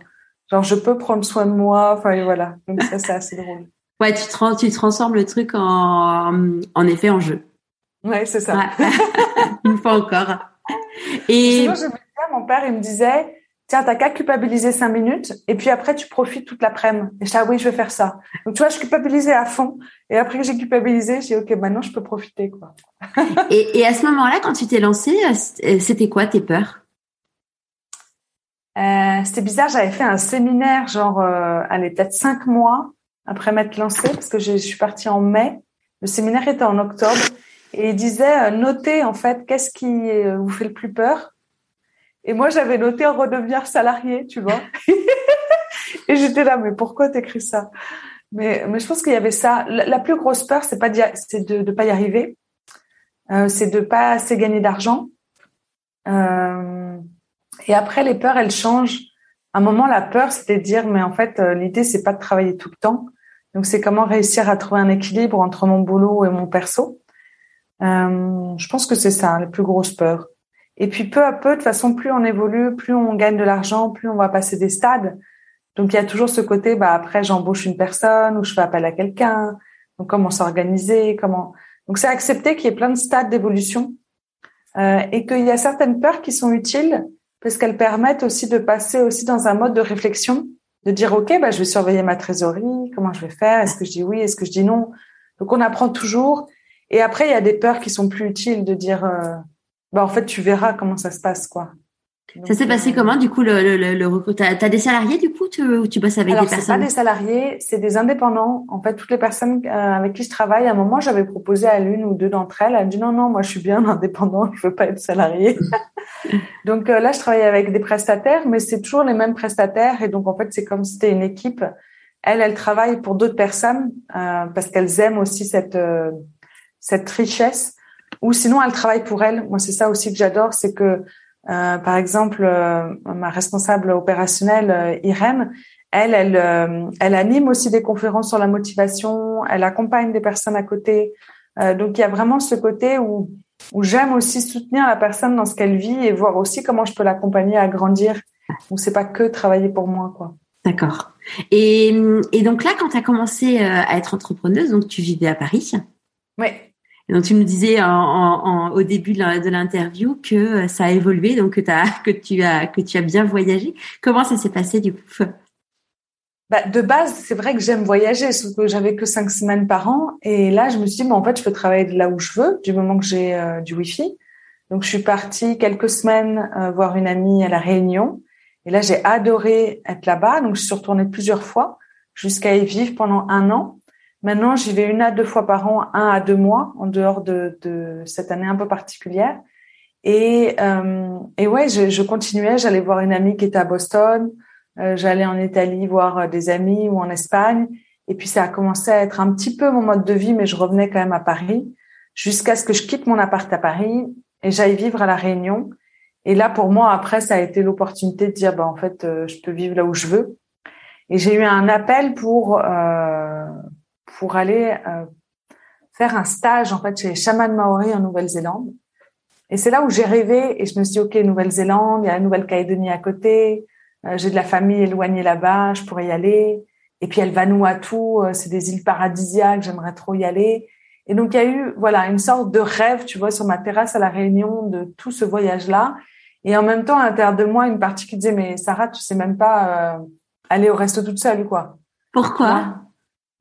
Genre je peux prendre soin de moi, enfin voilà. Donc ça c'est assez drôle. Ouais, tu, tu transformes le truc en, en effet en jeu. Ouais, c'est ça. Une fois encore. Et sinon, mon père, il me disait, tiens, t'as qu'à culpabiliser cinq minutes, et puis après, tu profites toute l'après-midi. Et je dis, ah oui, je vais faire ça. Donc, tu vois, je culpabilisais à fond. Et après que j'ai culpabilisé, j'ai dit, OK, maintenant, je peux profiter, quoi. et, et à ce moment-là, quand tu t'es lancée, euh, c'était quoi tes peurs? Euh, c'était bizarre, j'avais fait un séminaire, genre, euh, allez, peut-être cinq mois, après m'être lancée, parce que je, suis partie en mai. Le séminaire était en octobre. Et il disait, euh, notez en fait, qu'est-ce qui euh, vous fait le plus peur? Et moi, j'avais noté en redevenir salarié, tu vois. et j'étais là, mais pourquoi t'écris ça? Mais, mais je pense qu'il y avait ça. La, plus grosse peur, c'est pas c'est de ne pas y arriver. Euh, c'est de pas assez gagner d'argent. Euh, et après, les peurs, elles changent. À un moment, la peur, c'était de dire, mais en fait, euh, l'idée, c'est pas de travailler tout le temps. Donc, c'est comment réussir à trouver un équilibre entre mon boulot et mon perso. Euh, je pense que c'est ça, la plus grosse peur. Et puis, peu à peu, de façon, plus on évolue, plus on gagne de l'argent, plus on va passer des stades. Donc, il y a toujours ce côté, bah, après, j'embauche une personne ou je fais appel à quelqu'un. Donc, comment s'organiser, comment. Donc, c'est accepter qu'il y ait plein de stades d'évolution euh, et qu'il y a certaines peurs qui sont utiles parce qu'elles permettent aussi de passer aussi dans un mode de réflexion, de dire ok, bah je vais surveiller ma trésorerie, comment je vais faire, est-ce que je dis oui, est-ce que je dis non. Donc on apprend toujours. Et après il y a des peurs qui sont plus utiles de dire euh, bah en fait tu verras comment ça se passe quoi ça s'est passé euh, comment du coup le, le, le, T'as as des salariés du coup tu, ou tu bosses avec Alors, des personnes pas des salariés, c'est des indépendants. En fait, toutes les personnes euh, avec qui je travaille, à un moment, j'avais proposé à l'une ou deux d'entre elles. Elle a dit non non, moi je suis bien indépendant, je veux pas être salarié. donc euh, là, je travaille avec des prestataires, mais c'est toujours les mêmes prestataires et donc en fait, c'est comme si c'était une équipe. Elle, elle travaille pour d'autres personnes parce qu'elles aiment aussi cette cette richesse. Ou sinon, elle travaille pour elles. Moi, c'est ça aussi que j'adore, c'est que euh, par exemple, euh, ma responsable opérationnelle, euh, Irène, elle, elle, elle anime aussi des conférences sur la motivation. Elle accompagne des personnes à côté. donc, il y a vraiment ce côté où où j'aime aussi soutenir la personne dans ce qu'elle vit et voir aussi comment je peux l'accompagner à grandir. Où c'est pas que travailler pour moi, quoi. D'accord. Et, et donc là, quand tu as commencé à être entrepreneuse, donc tu vivais à Paris? Oui. Donc tu me disais en, en, au début de l'interview que euh, ça a évolué, donc que, tu as que tu as bien voyagé. Comment ça s'est passé du coup? Bah, de base, c'est vrai que j'aime voyager, sauf que j'avais que cinq semaines par an. Et là, je me suis dit, mais en fait, je peux travailler de là où je veux, du moment que j'ai euh, du Wi-Fi. Donc, je suis partie quelques semaines euh, voir une amie à La Réunion. Et là, j'ai adoré être là-bas. Donc, je suis retournée plusieurs fois jusqu'à y vivre pendant un an. Maintenant, j'y vais une à deux fois par an, un à deux mois, en dehors de, de cette année un peu particulière. Et, euh, et ouais, je, je continuais. J'allais voir une amie qui était à Boston. Euh, j'allais en Italie voir euh, des amis ou en Espagne. Et puis ça a commencé à être un petit peu mon mode de vie, mais je revenais quand même à Paris jusqu'à ce que je quitte mon appart à Paris et j'aille vivre à la Réunion. Et là, pour moi, après, ça a été l'opportunité de dire, bah en fait, euh, je peux vivre là où je veux. Et j'ai eu un appel pour euh, pour aller euh, faire un stage en fait chez les chamans maoris en Nouvelle-Zélande. Et c'est là où j'ai rêvé et je me suis dit ok Nouvelle-Zélande, il y a la Nouvelle-Calédonie à côté, euh, j'ai de la famille éloignée là-bas, je pourrais y aller. Et puis elle Vanuatu, euh, c'est des îles paradisiaques, j'aimerais trop y aller. Et donc il y a eu voilà une sorte de rêve, tu vois, sur ma terrasse à la Réunion de tout ce voyage-là. Et en même temps, à l'intérieur de moi, une partie qui disait mais Sarah, tu sais même pas aller au resto toute seule quoi. Pourquoi?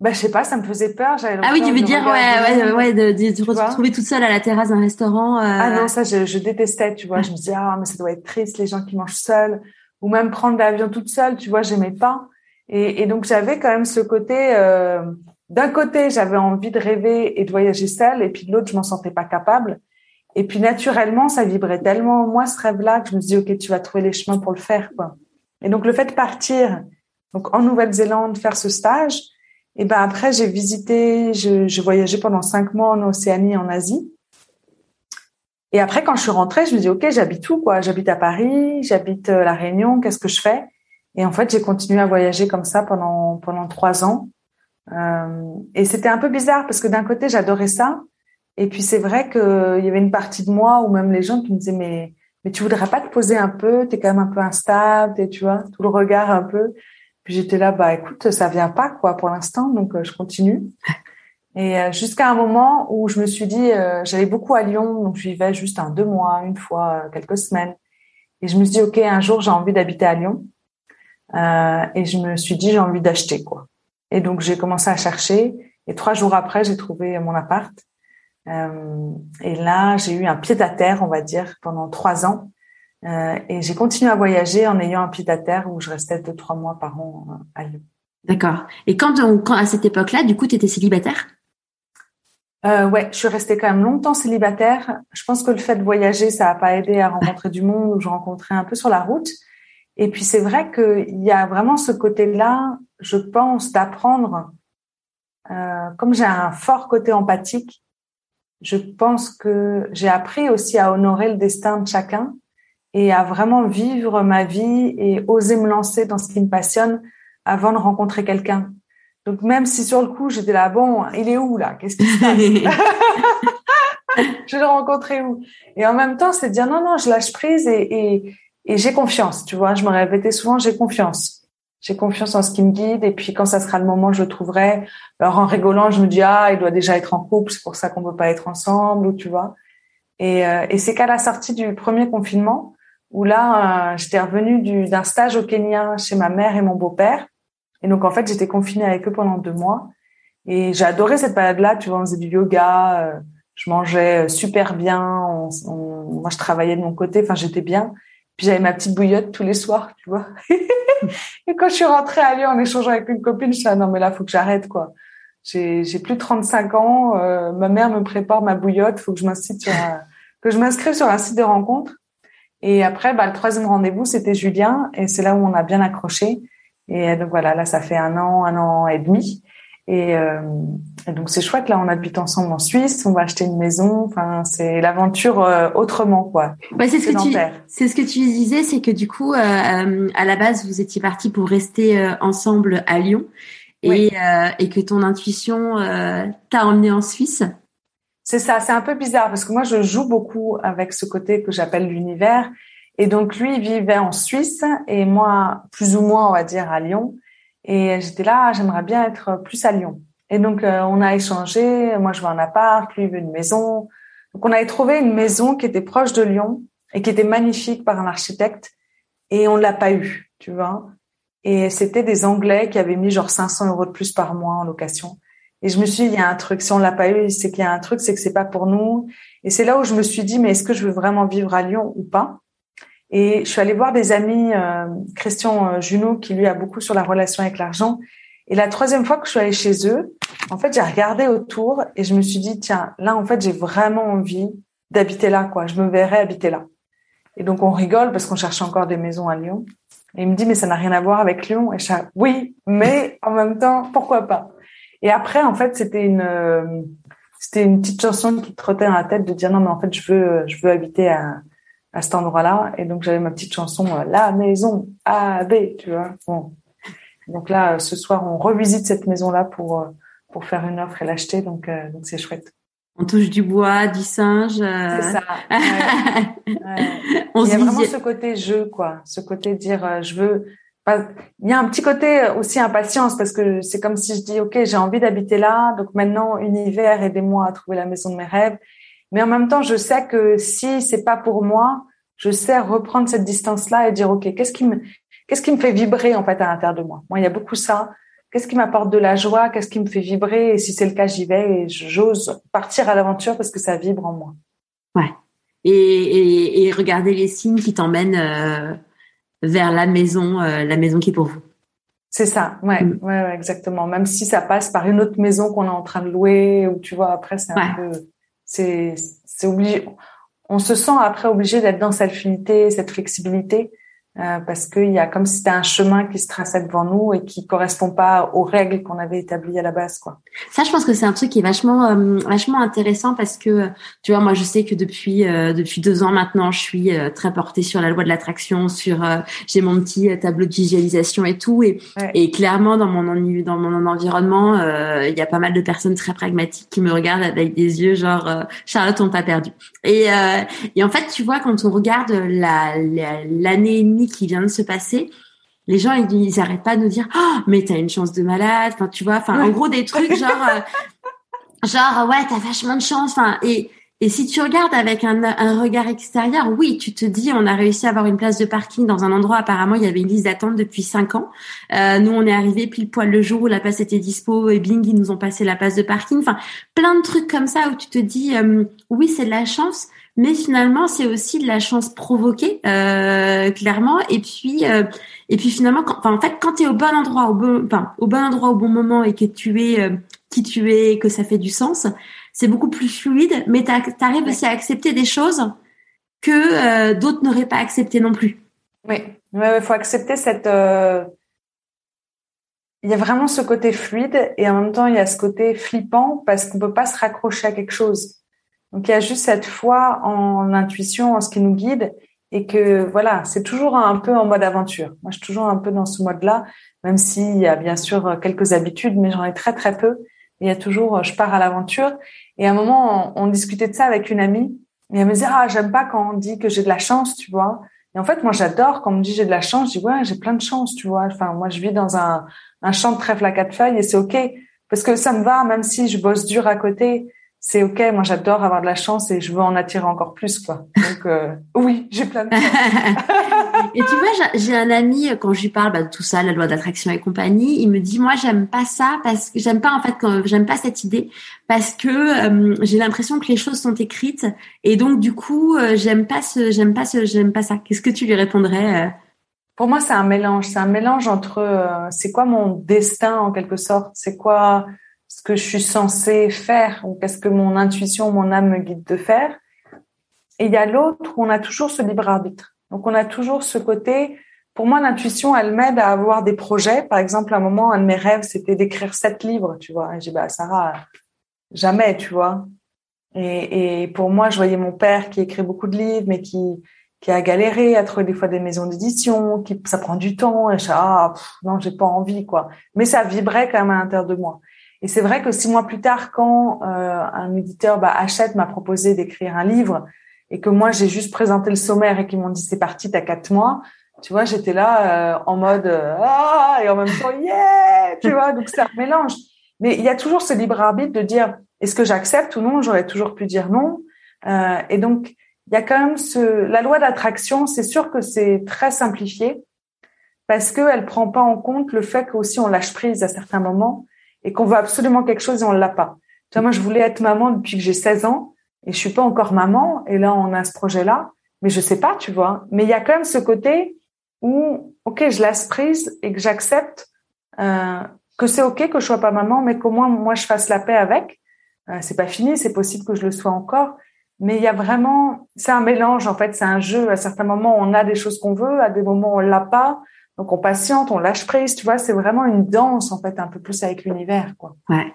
Bah, je sais pas, ça me faisait peur. Ah oui, tu veux dire, ouais, ouais, ouais, de, de, te retrouver toute seule à la terrasse d'un restaurant. Euh... Ah non, ça, je, je détestais, tu vois. Je me disais, ah, mais ça doit être triste, les gens qui mangent seuls. Ou même prendre l'avion toute seule, tu vois, j'aimais pas. Et, et donc, j'avais quand même ce côté, euh, d'un côté, j'avais envie de rêver et de voyager seule, et puis de l'autre, je m'en sentais pas capable. Et puis, naturellement, ça vibrait tellement, moi, ce rêve-là, que je me dis, OK, tu vas trouver les chemins pour le faire, quoi. Et donc, le fait de partir, donc, en Nouvelle-Zélande, faire ce stage, et ben après, j'ai visité, je, je voyageais pendant cinq mois en Océanie, en Asie. Et après, quand je suis rentrée, je me dis, OK, j'habite où, quoi? J'habite à Paris, j'habite euh, La Réunion, qu'est-ce que je fais? Et en fait, j'ai continué à voyager comme ça pendant, pendant trois ans. Euh, et c'était un peu bizarre parce que d'un côté, j'adorais ça. Et puis, c'est vrai qu'il y avait une partie de moi ou même les gens qui me disaient, mais, mais tu voudrais pas te poser un peu? T'es quand même un peu instable, tu vois, tout le regard un peu. Puis j'étais là, bah écoute, ça vient pas quoi pour l'instant, donc euh, je continue. Et euh, jusqu'à un moment où je me suis dit, euh, j'allais beaucoup à Lyon, donc je vivais juste un deux mois, une fois, quelques semaines. Et je me suis dit, ok, un jour j'ai envie d'habiter à Lyon. et je me suis dit, j'ai envie d'acheter quoi. Et donc j'ai commencé à chercher. Et trois jours après, j'ai trouvé mon appart. et là, j'ai eu un pied à terre, on va dire, pendant trois ans. Euh, et j'ai continué à voyager en ayant un pied à terre où je restais deux trois mois par an euh, à Lyon. D'accord. Et quand, quand à cette époque-là, du coup, tu étais célibataire? Euh, ouais, je suis restée quand même longtemps célibataire. Je pense que le fait de voyager, ça n'a pas aidé à rencontrer du monde. Je rencontrais un peu sur la route. Et puis c'est vrai qu'il y a vraiment ce côté-là, je pense, d'apprendre. Euh, comme j'ai un fort côté empathique, je pense que j'ai appris aussi à honorer le destin de chacun et à vraiment vivre ma vie et oser me lancer dans ce qui me passionne avant de rencontrer quelqu'un. Donc même si sur le coup j'étais là, bon, il est où là? Qu'est-ce qui se passe? Je vais le rencontrer où? Et en même temps, c'est dire non, non, je lâche prise et, et, et j'ai confiance. Tu vois, je me répétais souvent, j'ai confiance. J'ai confiance en ce qui me guide et puis quand ça sera le moment, je le trouverai. Alors en rigolant, je me dis ah, il doit déjà être en couple, c'est pour ça qu'on peut pas être ensemble ou tu vois? Et, euh, et c'est qu'à la sortie du premier confinement où là, euh, j'étais revenue d'un stage au Kenya chez ma mère et mon beau-père et donc, en fait, j'étais confinée avec eux pendant deux mois. Et j'ai adoré cette période-là. Tu vois, on faisait du yoga, euh, je mangeais euh, super bien. moi, je travaillais de mon côté. Enfin, j'étais bien. Puis j'avais ma petite bouillotte tous les soirs, tu vois. et quand je suis rentrée à Lyon en échangeant avec une copine, je suis ah non mais là faut que j'arrête quoi. J'ai j'ai plus de 35 ans, euh, ma mère me prépare ma bouillotte, faut que je m'inscrive sur un, sur un site de rencontre. Et après bah le troisième rendez-vous, c'était Julien et c'est là où on a bien accroché. Et donc voilà, là, ça fait un an, un an et demi. Et, euh, donc c'est chouette. Là, on habite ensemble en Suisse. On va acheter une maison. Enfin, c'est l'aventure euh, autrement, quoi. Ouais, c'est ce que tu, c'est ce que tu disais, c'est que du coup, euh, euh, à la base, vous étiez partis pour rester euh, ensemble à Lyon, et, et que ton intuition t'a emmené en Suisse. C'est ça. C'est un peu bizarre parce que moi, je joue beaucoup avec ce côté que j'appelle l'univers. Et donc lui, il vivait en Suisse et moi, plus ou moins, on va dire, à Lyon. Et j'étais là, j'aimerais bien être plus à Lyon. Et donc euh, on a échangé. Moi, je veux un appart, lui il veut une maison. Donc on avait trouvé une maison qui était proche de Lyon et qui était magnifique par un architecte. Et on l'a pas eu, tu vois. Et c'était des Anglais qui avaient mis genre 500 euros de plus par mois en location. Et je me suis dit, il y a un truc. Si on l'a pas eu, c'est qu'il y a un truc, c'est que c'est pas pour nous. Et c'est là où je me suis dit, mais est-ce que je veux vraiment vivre à Lyon ou pas? Et je suis allée voir des amis, euh, Christian euh, Junot, qui lui a beaucoup sur la relation avec l'argent. Et la troisième fois que je suis allée chez eux, en fait, j'ai regardé autour et je me suis dit, tiens, là, en fait, j'ai vraiment envie d'habiter là, quoi. Je me verrais habiter là. Et donc, on rigole parce qu'on cherche encore des maisons à Lyon. Et il me dit, mais ça n'a rien à voir avec Lyon. Et je dis, oui, mais en même temps, pourquoi pas? Et après, en fait, c'était une, euh, c'était une petite chanson qui trottait dans la tête de dire, non, mais en fait, je veux, je veux habiter à, à cet endroit-là. Et donc, j'avais ma petite chanson euh, La maison A, B, tu vois. Bon. Donc là, euh, ce soir, on revisite cette maison-là pour, euh, pour faire une offre et l'acheter. Donc, donc c'est chouette. On touche du bois, du singe. C'est ça. Il y a vraiment ce côté jeu, quoi. Ce côté dire, je veux. Il y a un petit côté aussi impatience parce que c'est comme si je dis, ok, j'ai envie d'habiter là, donc maintenant univers, aidez-moi à trouver la maison de mes rêves. Mais en même temps, je sais que si c'est pas pour moi, je sais reprendre cette distance-là et dire ok, qu'est-ce qui me qu'est-ce qui me fait vibrer en fait à l'intérieur de moi? Moi, il y a beaucoup ça. Qu'est-ce qui m'apporte de la joie? Qu'est-ce qui me fait vibrer? Et si c'est le cas, j'y vais et j'ose partir à l'aventure parce que ça vibre en moi. Ouais. Et, et, et regarder les signes qui t'emmènent euh, vers la maison, euh, la maison qui est pour vous. C'est ça, ouais, mm. ouais, ouais, exactement. Même si ça passe par une autre maison qu'on est en train de louer, ou tu vois, après c'est un peu c'est c'est obligé. On se sent après obligé d'être dans cette fluidité, cette flexibilité euh, parce qu'il y a comme si c'était un chemin qui se traçait devant nous et qui correspond pas aux règles qu'on avait établies à la base, quoi. Ça, je pense que c'est un truc qui est vachement, euh, vachement intéressant parce que, tu vois, moi, je sais que depuis, euh, depuis deux ans maintenant, je suis très portée sur la loi de l'attraction, sur, j'ai mon petit tableau de visualisation et tout, et, et clairement dans mon dans mon environnement, il y a pas mal de personnes très pragmatiques qui me regardent avec des yeux genre Charlotte, on t'a perdu. Et, et en fait, tu vois, quand on regarde la l'année qui vient de se passer, les gens ils, ils arrêtent pas de nous dire oh mais t'as une chance de malade enfin tu vois enfin en gros des trucs genre euh, genre ouais t'as vachement de chance enfin et et si tu regardes avec un, un, regard extérieur, oui, tu te dis, on a réussi à avoir une place de parking dans un endroit. Apparemment, il y avait une liste d'attente depuis cinq ans. Euh, nous, on est arrivé pile poil le jour où la place était dispo et bing, ils nous ont passé la place de parking. Enfin, plein de trucs comme ça où tu te dis, euh, oui, c'est de la chance, mais finalement c'est aussi de la chance provoquée euh, clairement. Et puis euh, et puis finalement quand, enfin, en fait quand tu es au bon endroit au bon enfin, au bon endroit au bon moment et que tu es euh, qui tu es que ça fait du sens c'est beaucoup plus fluide. Mais tu arrives aussi à accepter des choses que d'autres n'auraient pas accepté non plus. Oui. Il faut accepter cette il y a vraiment ce côté fluide et en même temps il y a ce côté flippant parce qu'on peut pas se raccrocher à quelque chose donc il y a juste cette foi en l'intuition, en ce qui nous guide, et que voilà, c'est toujours un peu en mode aventure. Moi, je suis toujours un peu dans ce mode-là, même s'il y a bien sûr quelques habitudes, mais j'en ai très très peu. il y a toujours, je pars à l'aventure. Et à un moment, on, discutait de ça avec une amie, et elle me disait ah j'aime pas quand on dit que j'ai de la chance, tu vois. Et en fait, moi, j'adore quand on me dit j'ai de la chance. Je dis ouais, j'ai plein de chance, tu vois. Enfin, moi, je vis dans un, un champ de trèfle à quatre feuilles et c'est ok parce que ça me va, même si je bosse dur à côté c'est ok. Moi, j'adore avoir de la chance et je veux en attirer encore plus, quoi. Donc, euh, oui, j'ai plein de. et tu vois, j'ai un ami quand je lui parle bah, de tout ça, la loi d'attraction et compagnie, il me dit moi, j'aime pas ça parce que j'aime pas en fait j'aime pas cette idée parce que euh, j'ai l'impression que les choses sont écrites et donc du coup, euh, j'aime pas ce, j'aime pas ce, j'aime pas ça. Qu'est-ce que tu lui répondrais Pour moi, c'est un mélange. C'est un mélange entre c'est quoi mon destin en quelque sorte, c'est quoi ce que je suis censée faire ou qu'est-ce que mon intuition, mon âme me guide de faire. Et il y a l'autre où on a toujours ce libre arbitre. Donc on a toujours ce côté. Pour moi, l'intuition, elle m'aide à avoir des projets. Par exemple, à un moment, un de mes rêves, c'était d'écrire sept livres, tu vois. Et j'ai dit, bah, Sarah, jamais, tu vois. Et, et, pour moi, je voyais mon père qui écrit beaucoup de livres, mais qui, qui a galéré à trouver des fois des maisons d'édition, qui, ça prend du temps. Et je ah, non, j'ai pas envie, quoi. Mais ça vibrait quand même à l'intérieur de moi. Et c'est vrai que six mois plus tard, quand euh, un éditeur bah, achète m'a proposé d'écrire un livre et que moi j'ai juste présenté le sommaire et qu'ils m'ont dit c'est parti, t'as quatre mois, tu vois, j'étais là euh, en mode euh, ah et en même temps yeah, tu vois, donc c'est un mélange. Mais il y a toujours ce libre arbitre de dire est-ce que j'accepte ou non? J'aurais toujours pu dire non. et donc il y a quand même ce la loi d'attraction. C'est sûr que c'est très simplifié parce qu'elle prend pas en compte le fait qu'aussi on lâche prise à certains moments et qu'on veut absolument quelque chose et on l'a pas. Tu vois, moi, je voulais être maman depuis que j'ai 16 ans et je suis pas encore maman. Et là, on a ce projet-là, mais je sais pas, tu vois. Mais il y a quand même ce côté où, ok, je laisse prise et que j'accepte euh, que c'est ok que je sois pas maman, mais qu'au moins moi je fasse la paix avec. Euh, c'est pas fini, c'est possible que je le sois encore. Mais il y a vraiment, c'est un mélange en fait, c'est un jeu. À certains moments, on a des choses qu'on veut, à des moments on l'a pas. Donc on patiente, on lâche prise, tu vois, c'est vraiment une danse en fait, un peu plus avec l'univers, quoi. Ouais.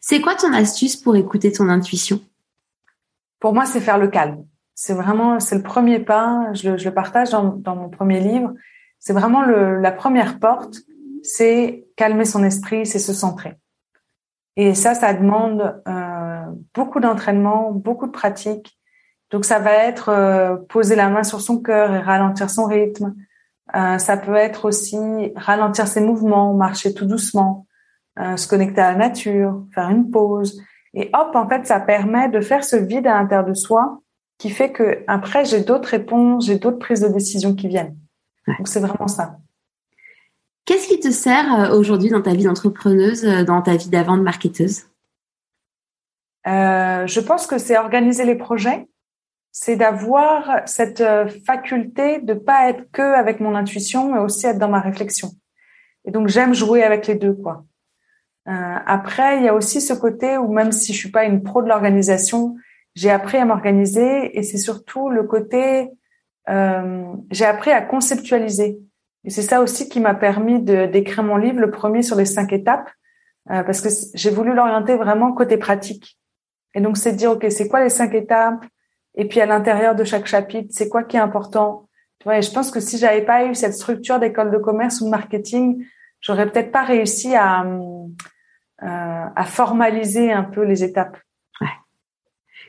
C'est quoi ton astuce pour écouter ton intuition? Pour moi, c'est faire le calme. C'est vraiment, c'est le premier pas. Je le, je le partage dans, dans, mon premier livre. C'est vraiment le, la première porte. C'est calmer son esprit, c'est se centrer. Et ça, ça demande euh, beaucoup d'entraînement, beaucoup de pratique. Donc ça va être euh, poser la main sur son cœur et ralentir son rythme euh, ça peut être aussi ralentir ses mouvements, marcher tout doucement, euh, se connecter à la nature, faire une pause. Et hop, en fait, ça permet de faire ce vide à l'intérieur de soi qui fait que après j'ai d'autres réponses, j'ai d'autres prises de décision qui viennent. Donc c'est vraiment ça. Qu'est-ce qui te sert euh, aujourd'hui dans ta vie d'entrepreneuse, dans ta vie d'avant de marketeuse? Euh, Je pense que c'est organiser les projets, c'est d'avoir cette euh, faculté de pas être que avec mon intuition, mais aussi être dans ma réflexion. Et donc j'aime jouer avec les deux, quoi. Euh, après, il y a aussi ce côté où même si je suis pas une pro de l'organisation, j'ai appris à m'organiser et c'est surtout le côté euh, j'ai appris à conceptualiser. Et c'est ça aussi qui m'a permis d'écrire mon livre, le premier sur les cinq étapes, euh, parce que j'ai voulu l'orienter vraiment côté pratique. Et donc c'est de dire ok, c'est quoi les cinq étapes? Et puis à l'intérieur de chaque chapitre, c'est quoi qui est important? Tu vois, et je pense que si j'avais pas eu cette structure d'école de commerce ou de marketing, j'aurais peut-être pas réussi à, euh, à formaliser un peu les étapes. Ouais.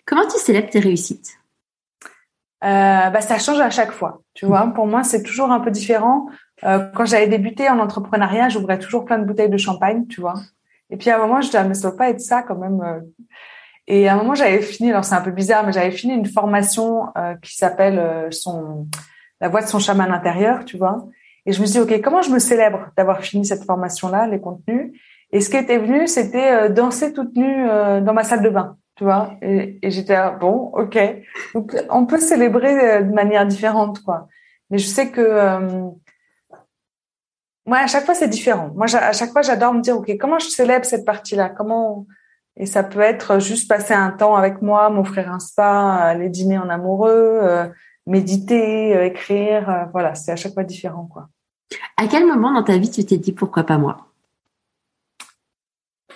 Comment tu célèbres tes réussites? Euh, bah, ça change à chaque fois. Tu vois, pour moi, c'est toujours un peu différent. Euh, quand j'avais débuté en entrepreneuriat, j'ouvrais toujours plein de bouteilles de champagne, tu vois. Et puis à un moment, je disais, ah, mais ça doit pas être ça quand même. Euh, et à un moment, j'avais fini, alors c'est un peu bizarre, mais j'avais fini une formation euh, qui s'appelle euh, la voix de son chaman intérieur, tu vois. Et je me suis dit, ok, comment je me célèbre d'avoir fini cette formation-là, les contenus? Et ce qui était venu, c'était euh, danser toute nue dans ma salle de bain. tu vois. Et, et j'étais bon, ok. Donc on peut célébrer de manière différente, quoi. Mais je sais que euh, moi, à chaque fois, c'est différent. Moi, à chaque fois, j'adore me dire, ok, comment je célèbre cette partie-là? Comment Et ça peut être juste passer un temps avec moi, m'offrir un spa, aller dîner en amoureux, euh, méditer, euh, écrire. voilà, c'est à chaque fois différent, quoi. À quel moment dans ta vie tu t'es dit pourquoi pas moi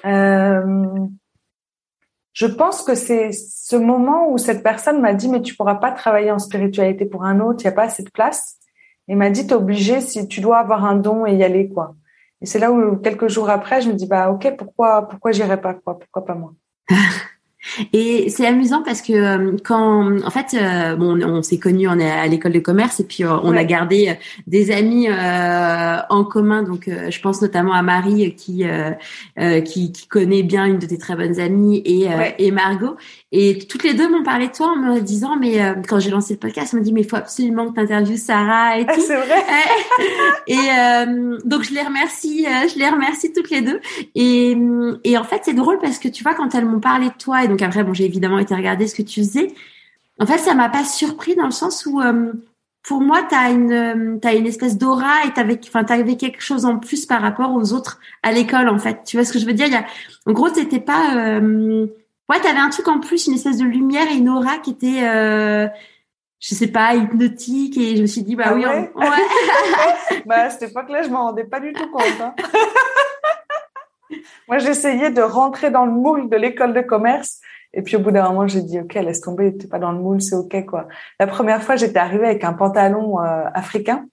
euh, je pense que c'est ce moment où cette personne m'a dit mais tu pourras pas travailler en spiritualité pour un autre, il n'y a pas assez de place. Et m'a dit t'es obligé si tu dois avoir un don et y aller quoi. Et c'est là où quelques jours après je me dis bah ok pourquoi pourquoi j'irai pas quoi? Pourquoi pas moi? Et c'est amusant parce que euh, quand, en fait, euh, bon, on, s'est connus, on est à l'école de commerce et puis euh, on a gardé des amis en commun. Donc, je pense notamment à Marie qui, qui, qui connaît bien une de tes très bonnes amies et, et Margot. Et toutes les deux m'ont parlé de toi en me disant, mais euh, quand j'ai lancé le podcast, on m'a dit, mais il faut absolument que tu interviewes Sarah et ah, tout. c'est vrai. et euh, donc je les remercie, euh, je les remercie toutes les deux. Et, et en fait, c'est drôle parce que tu vois, quand elles m'ont parlé de toi, et donc après, bon, j'ai évidemment été regarder ce que tu faisais. En fait, ça m'a pas surpris dans le sens où pour moi, tu as une, as une espèce d'aura et t'avais, enfin, t'avais quelque chose en plus par rapport aux autres à l'école, en fait. Tu vois ce que je veux dire? Il y a, en gros, t'étais pas, euh, Ouais, t'avais un truc en plus, une espèce de lumière et une aura qui était, euh, je sais pas, hypnotique. Et je me suis dit, bah ah oui, ouais, ouais. bah, à cette époque-là, je m'en rendais pas du tout compte. Hein. Moi, j'essayais de rentrer dans le moule de l'école de commerce. Et puis au bout d'un moment, j'ai dit, OK, laisse tomber, t'es pas dans le moule, c'est OK, quoi. La première fois, j'étais arrivée avec un pantalon euh, africain.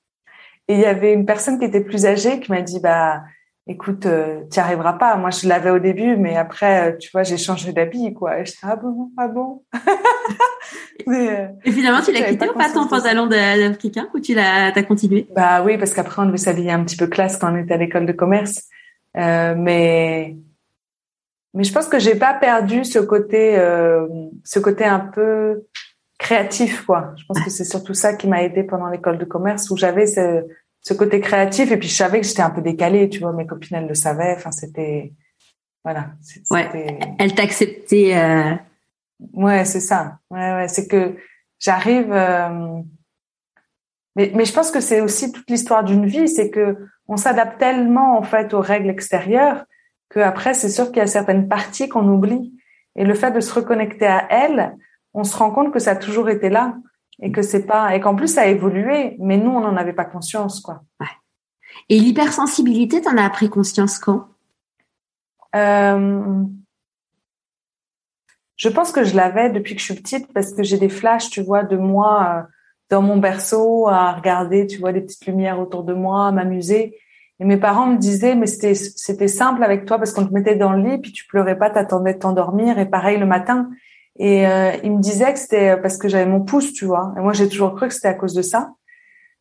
Et il y avait une personne qui était plus âgée qui m'a dit, bah, écoute, euh, tu n'y arriveras pas. Moi, je l'avais au début, mais après, euh, tu vois, j'ai changé d'habit, quoi. Et j'étais, ah bon, ah bon? Euh, et finalement, tu l'as quitté ou pas ton pantalon d'Africain ou tu l'as, t'as continué? Bah oui, parce qu'après, on devait s'habiller un petit peu classe quand on était à l'école de commerce. Euh, mais, mais je pense que j'ai pas perdu ce côté, euh, ce côté un peu créatif, quoi. Je pense que c'est surtout ça qui m'a aidé pendant l'école de commerce où j'avais ce, ce côté créatif. Et puis je savais que j'étais un peu décalée, tu vois, mes copines elles le savaient, enfin c'était voilà, ouais. Elle t'acceptait euh... Ouais, c'est ça. Ouais ouais, c'est que j'arrive euh... mais mais je pense que c'est aussi toute l'histoire d'une vie, c'est que on s'adapte tellement en fait aux règles extérieures que après c'est sûr qu'il y a certaines parties qu'on oublie. Et le fait de se reconnecter à elles, on se rend compte que ça a toujours été là et que c'est pas et qu'en plus ça a évolué, mais nous on n'en avait pas conscience quoi. Ouais. Et l'hypersensibilité, t'en as appris conscience quand? Euh, Je pense que je l'avais depuis que je suis petite parce que j'ai des flashs, tu vois, de moi euh, dans mon berceau à regarder, tu vois, des petites lumières autour de moi, à m'amuser. Et mes parents me disaient, mais c'était c'était simple avec toi parce qu'on te mettait dans le lit puis tu pleurais pas, t'attendais de t'endormir et pareil le matin. Et euh, il me disait que c'était parce que j'avais mon pouce, tu vois. Et moi, j'ai toujours cru que c'était à cause de ça.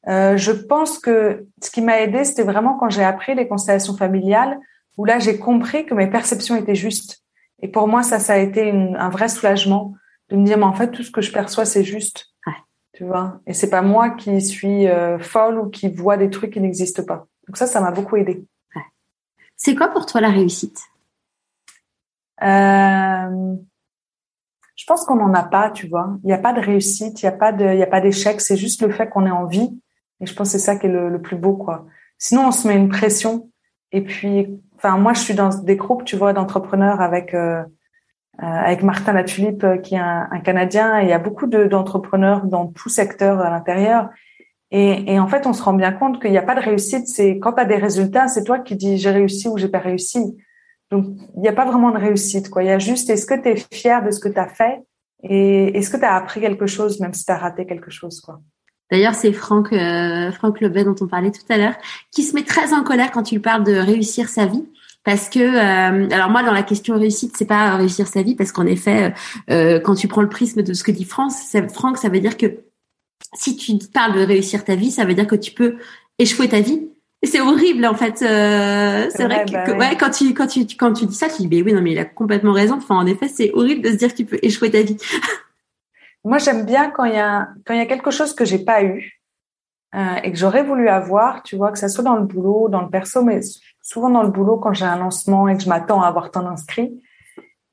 Euh, je pense que ce qui m'a aidé, c'était vraiment quand j'ai appris les constellations familiales, où là, j'ai compris que mes perceptions étaient justes. Et pour moi, ça, ça a été une, un vrai soulagement de me dire, mais en fait, tout ce que je perçois, c'est juste. Ouais. Tu vois? Et c'est pas moi qui suis euh, folle ou qui vois des trucs qui n'existent pas. Donc ça, ça m'a beaucoup aidé. Ouais. C'est quoi pour toi la réussite? Euh, je pense qu'on n'en a pas, tu vois. Il n'y a pas de réussite, il n'y a pas de, il a pas d'échec. C'est juste le fait qu'on est en vie. Et je pense que c'est ça qui est le, le, plus beau, quoi. Sinon, on se met une pression. Et puis, enfin, moi, je suis dans des groupes, tu vois, d'entrepreneurs avec euh, euh avec Martin Latulipe, euh, qui est un, un Canadien. Et il y a beaucoup d'entrepreneurs dans tout secteur à l'intérieur. Et, et, en fait, on se rend bien compte qu'il n'y a pas de réussite. C'est quand tu as des résultats, c'est toi qui dis j'ai réussi ou j'ai pas réussi. Donc, il n'y a pas vraiment de réussite, quoi. Il y a juste, est-ce que tu es fier de ce que tu as fait? Et est-ce que tu as appris quelque chose, même si tu as raté quelque chose, quoi? D'ailleurs, c'est Franck, euh, Franck Lebet dont on parlait tout à l'heure, qui se met très en colère quand tu parles de réussir sa vie. Parce que, euh, alors moi, dans la question réussite, c'est pas réussir sa vie, parce qu'en effet, euh, quand tu prends le prisme de ce que dit France, Franck, ça veut dire que si tu parles de réussir ta vie, ça veut dire que tu peux échouer ta vie, c'est horrible en fait. Euh, c'est vrai, que, bah ouais. quand tu quand tu quand tu dis ça, tu dis mais oui non mais il a complètement raison. Enfin en effet c'est horrible de se dire que tu peux échouer ta vie. Moi j'aime bien quand il y a quand il y a quelque chose que j'ai pas eu euh, et que j'aurais voulu avoir, tu vois que ça soit dans le boulot, dans le perso, mais souvent dans le boulot quand j'ai un lancement et que je m'attends à avoir tant d'inscrits.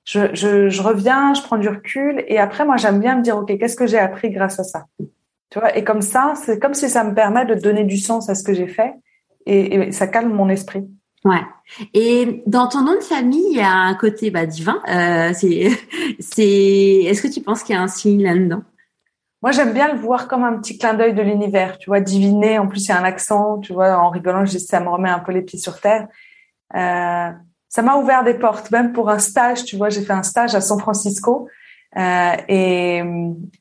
je, je, je, reviens, je prends du recul et après moi j'aime bien me dire ok qu'est-ce que j'ai appris grâce à ça, tu vois et comme ça c'est comme si ça me permet de donner du sens à ce que j'ai fait et, et, ça calme mon esprit. Ouais. Et dans ton nom de famille, il y a un côté bah, divin. Euh, c'est, c'est. Est-ce que tu penses qu'il y a un signe là-dedans? Moi, j'aime bien le voir comme un petit clin d'œil de l'univers. Tu vois, diviner. En plus, il y a un accent. Tu vois, en rigolant, je dis ça me remet un peu les pieds sur terre. Euh, ça m'a ouvert des portes, même pour un stage. Tu vois, j'ai fait un stage à San Francisco. Euh, et,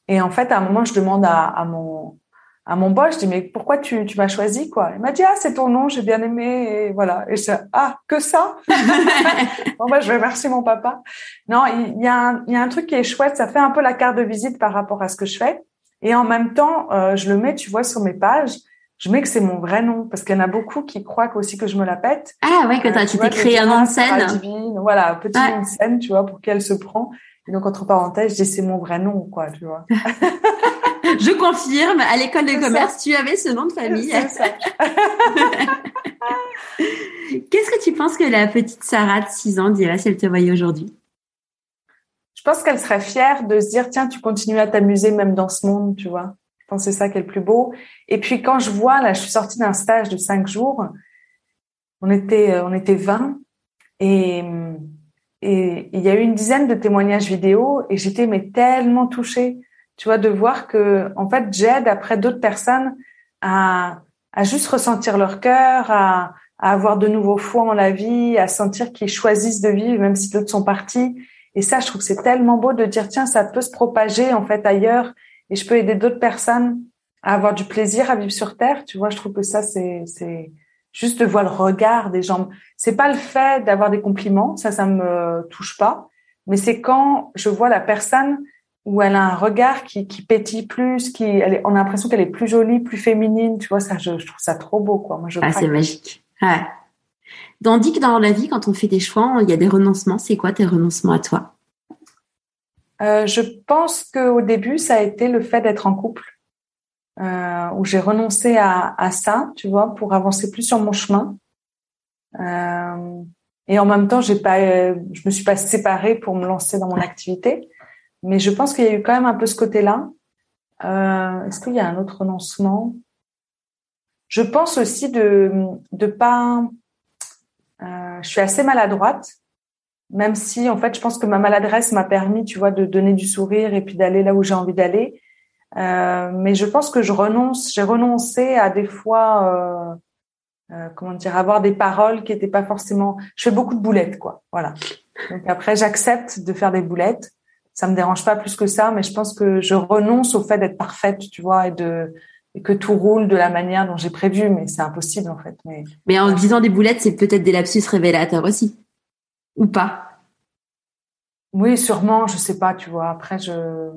et en fait, à un moment, je demande à, à mon à mon boss, je dis mais pourquoi tu, tu m'as choisi quoi? Il m'a dit ah c'est ton nom, j'ai bien aimé et voilà. Et je ah que ça? Bon bah je vais remercier mon papa. Non, il y a un, il y a un truc qui est chouette, ça fait un peu la carte de visite par rapport à ce que je fais et en même temps euh, je le mets, tu vois, sur mes pages. Je mets que c'est mon vrai nom parce qu'il y en a beaucoup qui croient aussi que je me la pète. Ah ouais, que euh, tu t'es créé un nom de scène. Divine, voilà, petit nom de scène, tu vois, pour qu'elle se prend. Et donc entre parenthèses, je dis c'est mon vrai nom quoi, tu vois. Je confirme, à l'école de commerce, tu avais ce nom de famille. Qu'est-ce que tu penses que la petite Sarah de 6 ans dirait si elle te voyait aujourd'hui? Je pense qu'elle serait fière de se dire, tiens, tu continues à t'amuser même dans ce monde, tu vois. Je pense que c'est ça qui est le plus beau. Et puis quand je vois, là, je suis sortie d'un stage de 5 jours, on était, euh, on était 20 et, et il y a eu une dizaine de témoignages vidéo. Et j'étais mais tellement touchée tu vois, de voir que en fait j'aide après d'autres personnes à, à juste ressentir leur cœur, à, à avoir de nouveaux foi en la vie, à sentir qu'ils choisissent de vivre même si d'autres sont partis. Et ça, je trouve que c'est tellement beau de dire tiens, ça peut se propager en fait ailleurs et je peux aider d'autres personnes à avoir du plaisir à vivre sur terre. Tu vois, je trouve que ça c'est c'est juste de voir le regard des gens. C'est pas le fait d'avoir des compliments, ça ça me touche pas, mais c'est quand je vois la personne où elle a un regard qui, qui pétille plus, qui, elle est, on a l'impression qu'elle est plus jolie, plus féminine, tu vois, ça, je, je trouve ça trop beau, quoi. Moi, je ah, c'est magique. Ouais. On dit que dans la vie, quand on fait des choix, il y a des renoncements. C'est quoi tes renoncements à toi? Euh, Je pense qu'au début, ça a été le fait d'être en couple, euh, où j'ai renoncé à, à, ça, tu vois, pour avancer plus sur mon chemin. Euh, et en même temps, j'ai pas, je me suis pas séparée pour me lancer dans mon activité. Mais je pense qu'il y a eu quand même un peu ce côté-là. Euh, Est-ce qu'il y a un autre renoncement? Je pense aussi de de pas. Euh, je suis assez maladroite, même si en fait je pense que ma maladresse m'a permis, tu vois, de donner du sourire et puis d'aller là où j'ai envie d'aller. Euh, mais je pense que je renonce, j'ai renoncé à des fois, euh, euh, comment dire, avoir des paroles qui étaient pas forcément. Je fais beaucoup de boulettes, quoi. Voilà. Donc après, j'accepte de faire des boulettes ça me dérange pas plus que ça, mais je pense que je renonce au fait d'être parfaite, tu vois, et de et que tout roule de la manière dont j'ai prévu, mais c'est impossible en fait. Mais, mais en disant des boulettes, c'est peut-être des lapsus révélateurs aussi, ou pas Oui, sûrement, je sais pas, tu vois. Après, je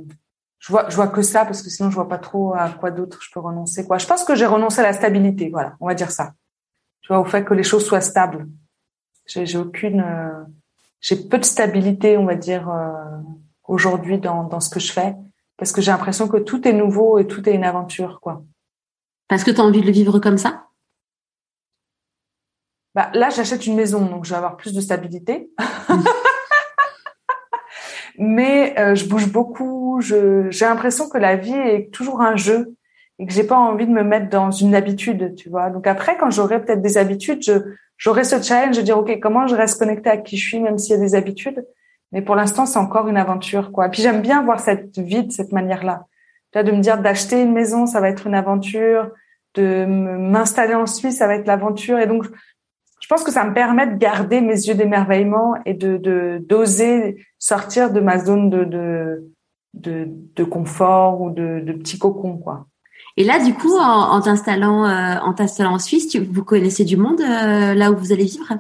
je vois je vois que ça parce que sinon je vois pas trop à quoi d'autre je peux renoncer. Quoi. Je pense que j'ai renoncé à la stabilité, voilà, on va dire ça. Tu vois, au fait que les choses soient stables. J'ai j'ai aucune, euh, j'ai peu de stabilité, on va dire. Euh, aujourd'hui dans, dans ce que je fais parce que j'ai l'impression que tout est nouveau et tout est une aventure quoi. Parce que tu as envie de le vivre comme ça? Bah, Là, j'achète une maison, donc je vais avoir plus de stabilité. Mais euh, je bouge beaucoup. Je, j'ai l'impression que la vie est toujours un jeu et que j'ai pas envie de me mettre dans une habitude, tu vois. Donc après, quand j'aurai peut-être des habitudes, je, j'aurai ce challenge de dire, OK, comment je reste connectée à qui je suis, même s'il y a des habitudes? Mais pour l'instant, c'est encore une aventure, quoi. Puis j'aime bien voir cette vie de cette manière-là. De me dire d'acheter une maison, ça va être une aventure. De m'installer en Suisse, ça va être l'aventure. Et donc, je pense que ça me permet de garder mes yeux d'émerveillement et de d'oser sortir de ma zone de de, de, confort ou de, de petit cocon, quoi. Et là, du coup, en, t'installant euh, en t'installant en Suisse, tu, vous connaissez du monde euh, là où vous allez vivre?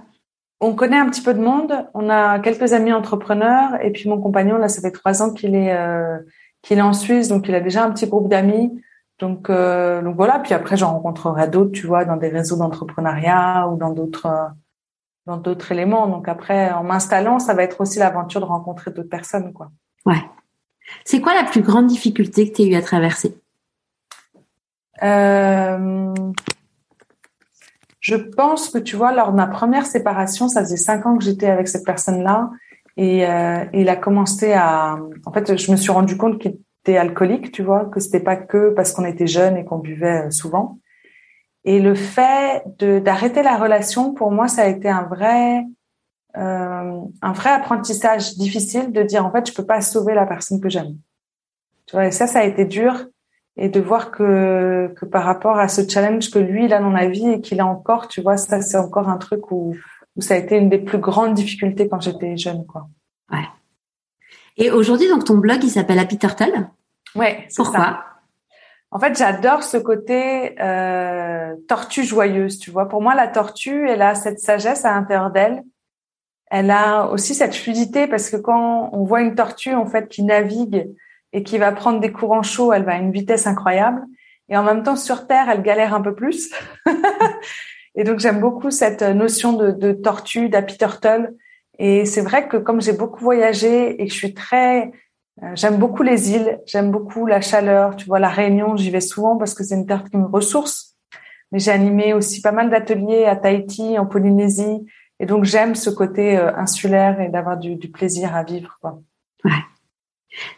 On connaît un petit peu de monde. On a quelques amis entrepreneurs et puis mon compagnon là, ça fait trois ans qu'il est euh, qu'il est en Suisse, donc il a déjà un petit groupe d'amis. Donc euh, donc voilà. Puis après, j'en rencontrerai d'autres, tu vois, dans des réseaux d'entrepreneuriat ou dans d'autres euh, dans d'autres éléments. Donc après, en m'installant, ça va être aussi l'aventure de rencontrer d'autres personnes, quoi. Ouais. C'est quoi la plus grande difficulté que tu as eu à traverser? Euh, je pense que tu vois, lors de ma première séparation, ça faisait cinq ans que j'étais avec cette personne-là, Et euh, il a commencé à. En fait, je me suis rendu compte qu'il était alcoolique, tu vois, que c'était pas que parce qu'on était jeune et qu'on buvait euh, souvent. Et le fait d'arrêter la relation, pour moi, ça a été un vrai euh, un vrai apprentissage difficile de dire en fait, je peux pas sauver la personne que j'aime. Tu vois, et ça, ça a été dur et de voir que que par rapport à ce challenge que lui il a dans la vie et qu'il a encore, tu vois, ça c'est encore un truc où où ça a été une des plus grandes difficultés quand j'étais jeune, quoi. Ouais. Et aujourd'hui, donc ton blog, il s'appelle Happy Turtle. Ouais. Pourquoi? Ça. En fait, j'adore ce côté euh, tortue joyeuse. Tu vois, pour moi, la tortue, elle a cette sagesse à l'intérieur d'elle. Elle a aussi cette fluidité parce que quand on voit une tortue en fait qui navigue et qui va prendre des courants chauds, elle va à une vitesse incroyable. Et en même temps, sur Terre, elle galère un peu plus. Et donc j'aime beaucoup cette notion de, tortue, d'happy turtle. Et c'est vrai que comme j'ai beaucoup voyagé et que je suis très, euh, j'aime beaucoup les îles, j'aime beaucoup la chaleur. Tu vois, la Réunion, j'y vais souvent parce que c'est une terre qui me ressource. Mais j'ai animé aussi pas mal d'ateliers à Tahiti, en Polynésie. Et donc j'aime ce côté euh, insulaire et d'avoir du, du, plaisir à vivre. Quoi. Ouais.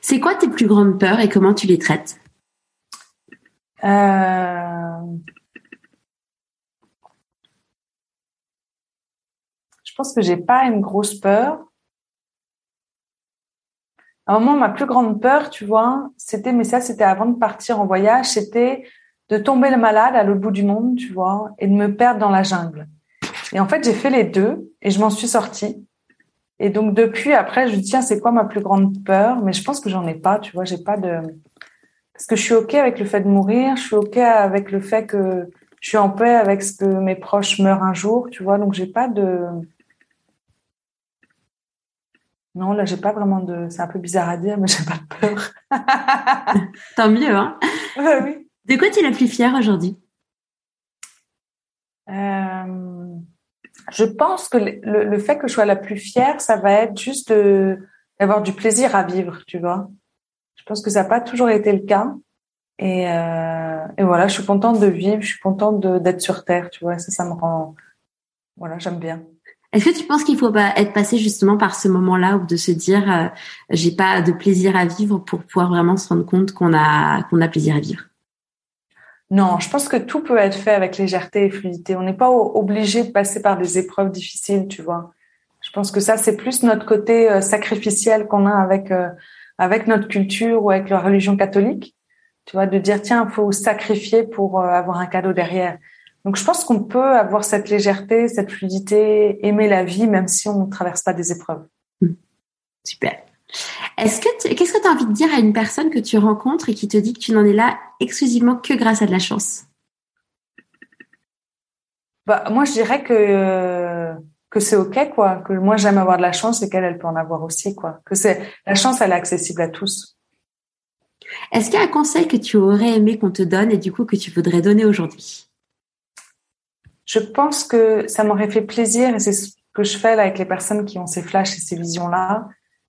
C'est quoi tes plus grandes peurs et comment tu les traites? Euh... Je pense que j'ai pas une grosse peur. À un moment, ma plus grande peur, tu vois, c'était, mais ça, c'était avant de partir en voyage, c'était de tomber le malade à l'autre bout du monde, tu vois, et de me perdre dans la jungle. Et en fait, j'ai fait les deux et je m'en suis sortie. Et donc depuis, après, je me dis tiens, c'est quoi ma plus grande peur? Mais je pense que j'en ai pas, tu vois, j'ai pas de parce que je suis ok avec le fait de mourir, je suis ok avec le fait que je suis en paix avec ce que mes proches meurent un jour, tu vois. Donc j'ai pas de non, là, j'ai pas vraiment de. C'est un peu bizarre à dire, mais j'ai pas de peur. Tant mieux, hein. oui. De quoi tu es la plus fière aujourd'hui? Euh, Je pense que le, le, fait que je sois la plus fière, ça va être juste d'avoir du plaisir à vivre, tu vois. Je pense que ça n'a pas toujours été le cas. Et, euh, et, voilà, je suis contente de vivre, je suis contente d'être sur Terre, tu vois. Ça, ça me rend. Voilà, j'aime bien. Est-ce que tu penses qu'il faut être passé justement par ce moment-là ou de se dire euh, j'ai pas de plaisir à vivre pour pouvoir vraiment se rendre compte qu'on a qu'on a plaisir à vivre? Non, je pense que tout peut être fait avec légèreté et fluidité. On n'est pas obligé de passer par des épreuves difficiles, tu vois. Je pense que ça c'est plus notre côté euh, sacrificiel qu'on a avec euh, avec notre culture ou avec la religion catholique. Tu vois, de dire tiens, faut sacrifier pour avoir un cadeau derrière. Donc je pense qu'on peut avoir cette légèreté, cette fluidité, aimer la vie même si on ne traverse pas des épreuves. Hmm. Super. Est-ce que qu'est-ce que tu as envie de dire à une personne que tu rencontres et qui te dit que tu n'en es là exclusivement que grâce à de la chance? Bah, moi je dirais que que c'est ok quoi, que moi j'aime avoir de la chance et qu'elle elle peut en avoir aussi quoi, que c'est la chance elle est accessible à tous. Est-ce qu'il y a un conseil que tu aurais aimé qu'on te donne et du coup que tu voudrais donner aujourd'hui? Je pense que ça m'aurait fait plaisir, et c'est ce que je fais là avec les personnes qui ont ces flashs et ces visions-là,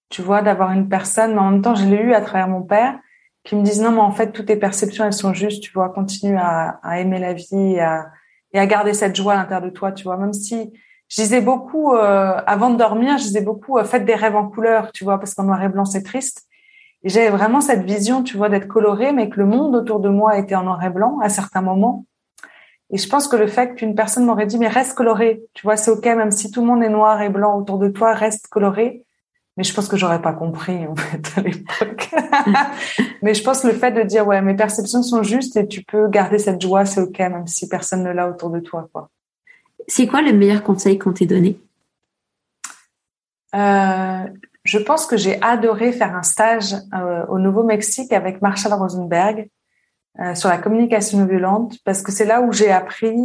tu vois, d'avoir une personne, mais en même temps, je l'ai eu à travers mon père, qui me disent non, mais en fait, toutes tes perceptions, elles sont justes, tu vois, continue à, à aimer la vie et à, et à garder cette joie à l'intérieur de toi, tu vois, même si je disais beaucoup, euh, avant de dormir, je disais beaucoup, euh, faites des rêves en couleur, tu vois, parce qu'en noir et blanc, c'est triste. Et j'avais vraiment cette vision, tu vois, d'être colorée, mais que le monde autour de moi était en noir et blanc à certains moments. Et je pense que le fait qu'une personne m'aurait dit, mais reste coloré, tu vois, c'est ok, même si tout le monde est noir et blanc autour de toi, reste coloré. Mais je pense que j'aurais pas compris, en fait, à l'époque. mais je pense que le fait de dire, ouais, mes perceptions sont justes et tu peux garder cette joie, c'est ok, même si personne ne l'a autour de toi, quoi. C'est quoi le meilleur conseil qu'on t'ait donné? Euh, je pense que j'ai adoré faire un stage euh, au Nouveau-Mexique avec Marshall Rosenberg euh, sur la communication violente parce que c'est là où j'ai appris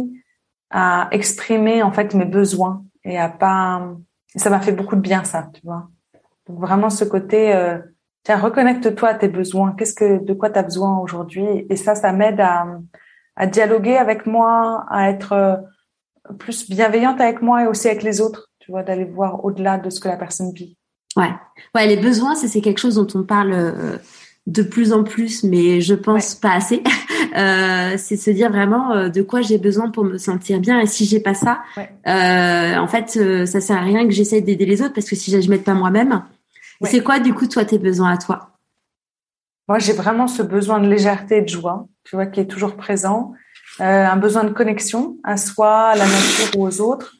à exprimer en fait mes besoins et à pas ça m'a fait beaucoup de bien ça tu vois donc vraiment ce côté euh, tiens reconnecte-toi à tes besoins. Qu'est-ce que de quoi tu as besoin aujourd'hui? Et ça ça m'aide à à dialoguer avec moi à être euh, plus bienveillante avec moi et aussi avec les autres tu vois d'aller voir au-delà de ce que la personne vit. Ouais. Ouais les besoins c'est c'est quelque chose dont on parle de plus en plus, mais je pense pas assez. euh, c'est se dire vraiment euh, de quoi j'ai besoin pour me sentir bien. Et si j'ai pas ça, euh, en fait, euh, ça sert à rien que j'essaie d'aider les autres parce que si je m'aide pas moi-même, c'est quoi du coup toi tes besoins à toi? Moi, j'ai vraiment ce besoin de légèreté et de joie, tu vois, qui est toujours présent. un besoin de connexion à soi, à la nature ou aux autres.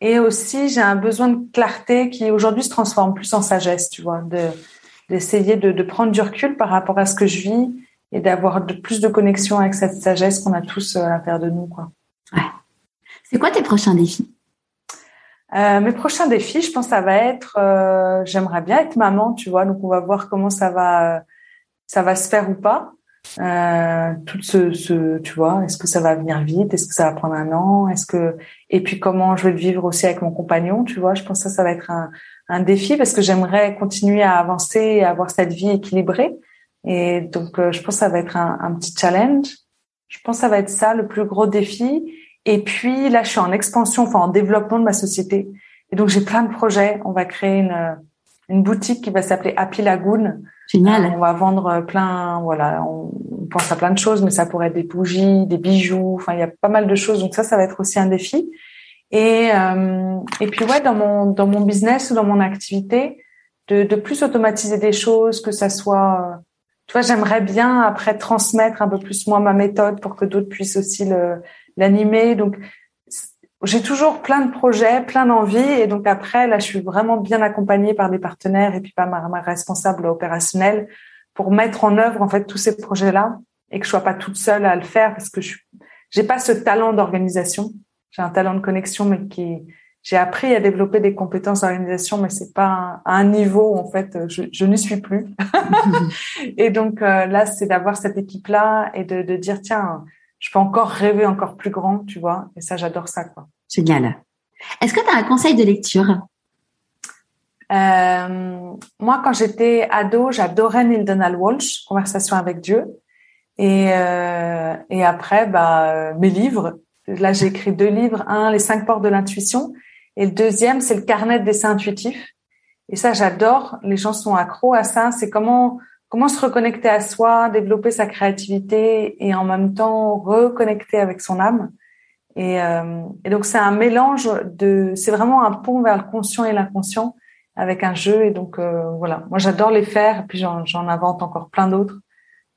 Et aussi, j'ai un besoin de clarté qui aujourd'hui se transforme plus en sagesse, tu vois, de d'essayer de, de, prendre du recul par rapport à ce que je vis et d'avoir de, plus de connexion avec cette sagesse qu'on a tous euh, à l'intérieur de nous. Quoi. Ouais. C'est quoi tes prochains défis? Euh, Mes prochains défis, je pense, ça va être, euh, j'aimerais bien être maman, tu vois. Donc on va voir comment ça va, ça va se faire ou pas. Euh, tout ce, ce, tu vois, est-ce que ça va venir vite? Est-ce que ça va prendre un an? Est-ce que et puis comment je vais le vivre aussi avec mon compagnon, tu vois Je pense que ça, ça va être un, un défi parce que j'aimerais continuer à avancer et avoir cette vie équilibrée. Et donc, euh, je pense que ça va être un, un, petit challenge. Je pense que ça va être ça le plus gros défi. Et puis là, je suis en expansion, enfin en développement de ma société. Et donc, j'ai plein de projets. On va créer une, une boutique qui va s'appeler Happy Lagoon. Génial. Euh, on va vendre plein, voilà, on, on, pense à plein de choses, mais ça pourrait être des bougies, des bijoux. Enfin, il y a pas mal de choses. Donc ça, ça va être aussi un défi. Et euh, et puis ouais, dans mon dans mon business ou dans mon activité, de, de plus automatiser des choses, que ça soit tu vois, j'aimerais bien après transmettre un peu plus moi ma méthode pour que d'autres puissent aussi le l'animer. Donc j'ai toujours plein de projets, plein d'envies et donc après là je suis vraiment bien accompagnée par des partenaires et puis par ma, ma responsable opérationnelle pour mettre en œuvre en fait tous ces projets là et que je sois pas toute seule à le faire parce que je j'ai pas ce talent d'organisation. J'ai un talent de connexion mais qui j'ai appris à développer des compétences d'organisation, mais c'est pas à un niveau en fait, je, je n'y suis plus. et donc euh, là, c'est d'avoir cette équipe-là et de, de, dire tiens, je peux encore rêver encore plus grand, tu vois. Et ça, j'adore ça, quoi. Génial. Est-ce que tu as un conseil de lecture? Euh, Moi, quand j'étais ado, j'adorais Neil Donald Walsh, Conversation avec Dieu. Et, euh, et après, bah, mes livres. Là, j'ai écrit deux livres. Un, Les cinq portes de l'intuition, et le deuxième, c'est le carnet de dessin intuitif. Et ça, j'adore. Les gens sont accros à ça. C'est comment comment se reconnecter à soi, développer sa créativité et en même temps reconnecter avec son âme. Et, euh, donc c'est un mélange de, c'est vraiment un pont vers le conscient et l'inconscient avec un jeu. Et donc euh, voilà, moi j'adore les faire. Et puis j'en invente encore plein d'autres.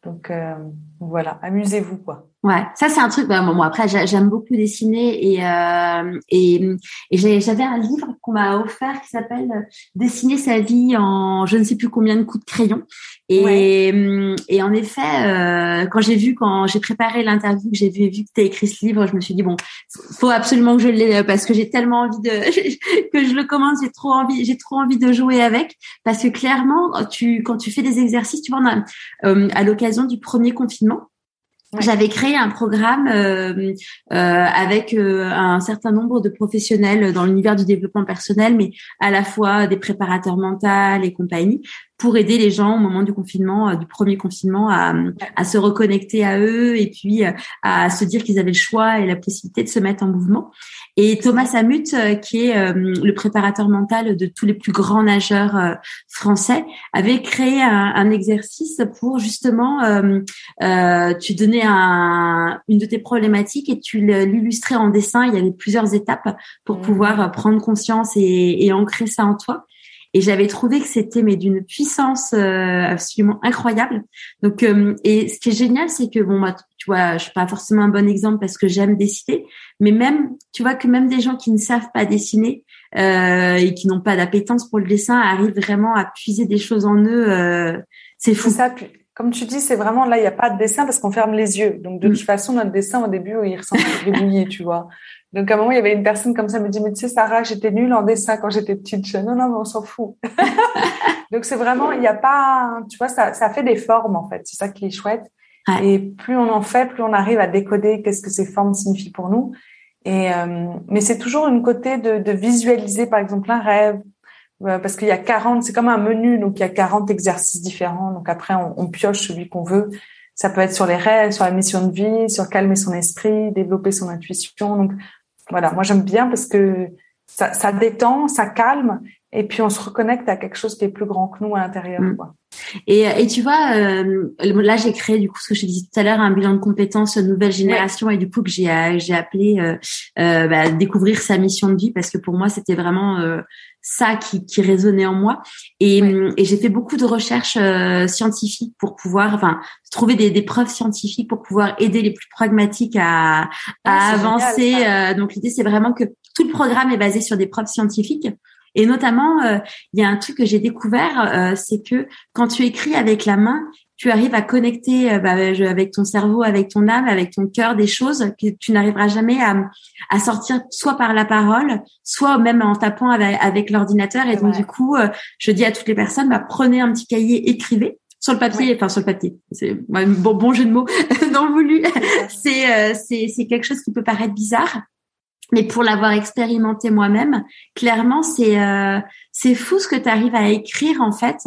Donc euh, voilà, amusez-vous quoi. Ouais, ça c'est un truc. Bah, moi après, j'aime beaucoup dessiner et euh, et j'avais un livre qu'on m'a offert qui s'appelle Dessiner sa vie en je ne sais plus combien de coups de crayon. Et et en effet, euh, quand j'ai vu quand j'ai préparé l'interview que j'ai vu vu que tu as écrit ce livre, je me suis dit bon, faut absolument que je l'ai parce que j'ai tellement envie de que je le commence. J'ai trop envie, j'ai trop envie de jouer avec parce que clairement, tu quand tu fais des exercices, tu vois, euh, à l'occasion du premier confinement j'avais créé un programme euh, euh, avec euh, un certain nombre de professionnels dans l'univers du développement personnel, mais à la fois des préparateurs mentaux et compagnie, pour aider les gens au moment du confinement, du premier confinement, à, à, se reconnecter à eux et puis à se dire qu'ils avaient le choix et la possibilité de se mettre en mouvement. Et Thomas Samut, euh, qui est le préparateur mental de tous les plus grands nageurs français, avait créé un, un exercice pour justement, euh, tu donnais un, une de tes problématiques et tu l'illustrais en dessin. Il y avait plusieurs étapes pour mmh. pouvoir prendre conscience et, et ancrer ça en toi. Et j'avais trouvé que c'était mais d'une puissance euh, absolument incroyable. Donc euh, et ce qui est génial, c'est que bon moi tu vois, je suis pas forcément un bon exemple parce que j'aime dessiner, mais même tu vois que même des gens qui ne savent pas dessiner euh, et qui n'ont pas d'appétence pour le dessin arrivent vraiment à puiser des choses en eux. Euh, c'est fou. Ça, comme tu dis, c'est vraiment là, il n'y a pas de dessin parce qu'on ferme les yeux. Donc de mm. toute façon, notre dessin au début, il ressemble à gribouiller, tu vois. Donc à un moment, il y avait une personne comme ça, me dit, mais tu sais, Sarah, j'étais nulle en dessin quand j'étais petite. Je dis, non, non, mais on s'en fout. Donc c'est vraiment, il n'y a pas, tu vois, ça, ça fait des formes en fait. C'est ça qui est chouette. Et plus on en fait, plus on arrive à décoder qu'est-ce que ces formes signifient pour nous. Et euh, mais c'est toujours une côté de, de, visualiser, par exemple, un rêve, euh, parce qu'il y a 40, c'est comme un menu, donc il y a 40 exercices différents. Donc après, on, on pioche celui qu'on veut. Ça peut être sur les rêves, sur la mission de vie, sur calmer son esprit, développer son intuition. Donc voilà, moi j'aime bien parce que ça, ça, détend, ça calme, et puis on se reconnecte à quelque chose qui est plus grand que nous à l'intérieur. Mm. Et, et tu vois, euh, là j'ai créé du coup ce que je te disais tout à l'heure un bilan de compétences nouvelle génération et du coup que j'ai euh, j'ai appelé euh, euh, bah, découvrir sa mission de vie parce que pour moi c'était vraiment euh, ça qui, qui résonnait en moi et, et j'ai fait beaucoup de recherches scientifiques pour pouvoir enfin trouver des, des, preuves scientifiques pour pouvoir aider les plus pragmatiques à, à ah, avancer. donc l'idée c'est vraiment que tout le programme est basé sur des preuves scientifiques. Et notamment, euh, il y a un truc que j'ai découvert, euh, c'est que quand tu écris avec la main, tu arrives à connecter euh, bah, avec ton cerveau, avec ton âme, avec ton cœur des choses que tu n'arriveras jamais à, à, sortir soit par la parole, soit même en tapant avec, l'ordinateur. Et donc du coup, je dis à toutes les personnes, bah, prenez un petit cahier, écrivez sur le papier, enfin sur le papier, c'est bon, bon jeu de mots non voulu. c'est c'est c'est quelque chose qui peut paraître bizarre, mais pour l'avoir expérimenté moi-même, clairement, c'est euh, c'est fou ce que tu arrives à écrire en fait.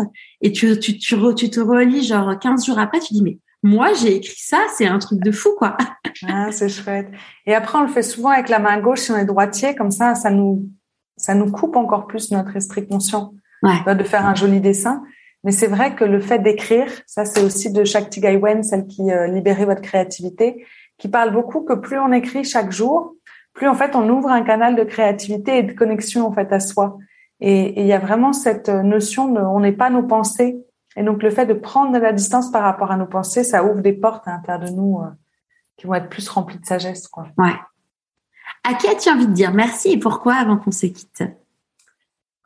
Et tu, tu, tu, tu te relis genre 15 jours après, tu dis mais moi j'ai écrit ça, c'est un truc de fou quoi. ah, c'est chouette. Et après on le fait souvent avec la main gauche si on est droitier, comme ça, ça nous ça nous coupe encore plus notre esprit conscient ouais. de faire un joli dessin. Mais c'est vrai que le fait d'écrire, ça c'est aussi de Shakti Gaiwen, celle qui euh, libérait votre créativité, qui parle beaucoup que plus on écrit chaque jour, plus en fait on ouvre un canal de créativité et de connexion en fait à soi. Et il y a vraiment cette notion de on n'est pas nos pensées. Et donc le fait de prendre de la distance par rapport à nos pensées, ça ouvre des portes à l'intérieur de nous euh, qui vont être plus remplies de sagesse. Quoi. Ouais. À qui as-tu envie de dire merci et pourquoi avant qu'on se quitte?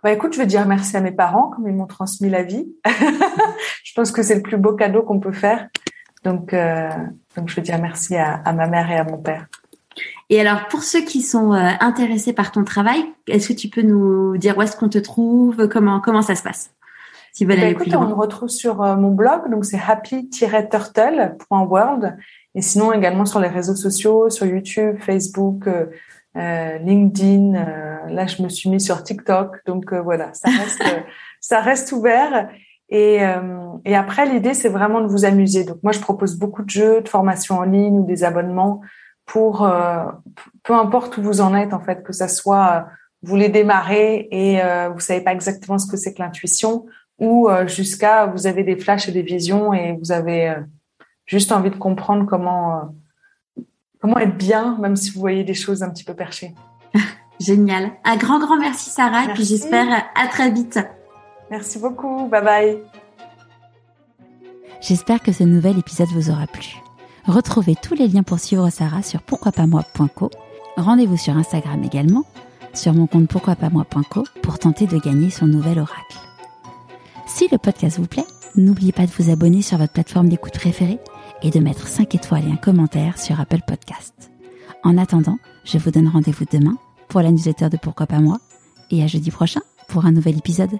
Bah écoute, je veux dire merci à mes parents comme ils m'ont transmis la vie. je pense que c'est le plus beau cadeau qu'on peut faire. Donc, euh, donc je veux dire merci à, à ma mère et à mon père. Et alors, pour ceux qui sont euh, intéressés par ton travail, est-ce que tu peux nous dire où est-ce qu'on te trouve, comment comment ça se passe? Si bah, écoute, on me retrouve sur euh, mon blog, donc c'est happy-turtle.world, et sinon également sur les réseaux sociaux, sur YouTube, Facebook, euh, LinkedIn. là, je me suis mis sur TikTok, donc voilà, ça reste ça reste ouvert. Et, et après, l'idée, c'est vraiment de vous amuser. Donc moi, je propose beaucoup de jeux, de formations en ligne ou des abonnements pour euh, peu importe où vous en êtes en fait, que ça soit euh, vous les démarrez et euh, vous savez pas exactement ce que c'est que l'intuition ou jusqu'à vous avez des flashs et des visions et vous avez juste envie de comprendre comment comment être bien même si vous voyez des choses un petit peu perchées. Génial. Un grand grand merci Sarah et puis j'espère à très vite. Merci beaucoup. Bye bye. J'espère que ce nouvel épisode vous aura plu. Retrouvez tous les liens pour suivre Sarah sur pourquoipasmoi.co. Rendez-vous sur Instagram également, sur mon compte pourquoipasmoi.co pour tenter de gagner son nouvel oracle. Si le podcast vous plaît, n'oubliez pas de vous abonner sur votre plateforme d'écoute préférée et de mettre 5 étoiles et un commentaire sur Apple Podcast. En attendant, je vous donne rendez-vous demain pour la newsletter de Pourquoi pas moi et à jeudi prochain pour un nouvel épisode.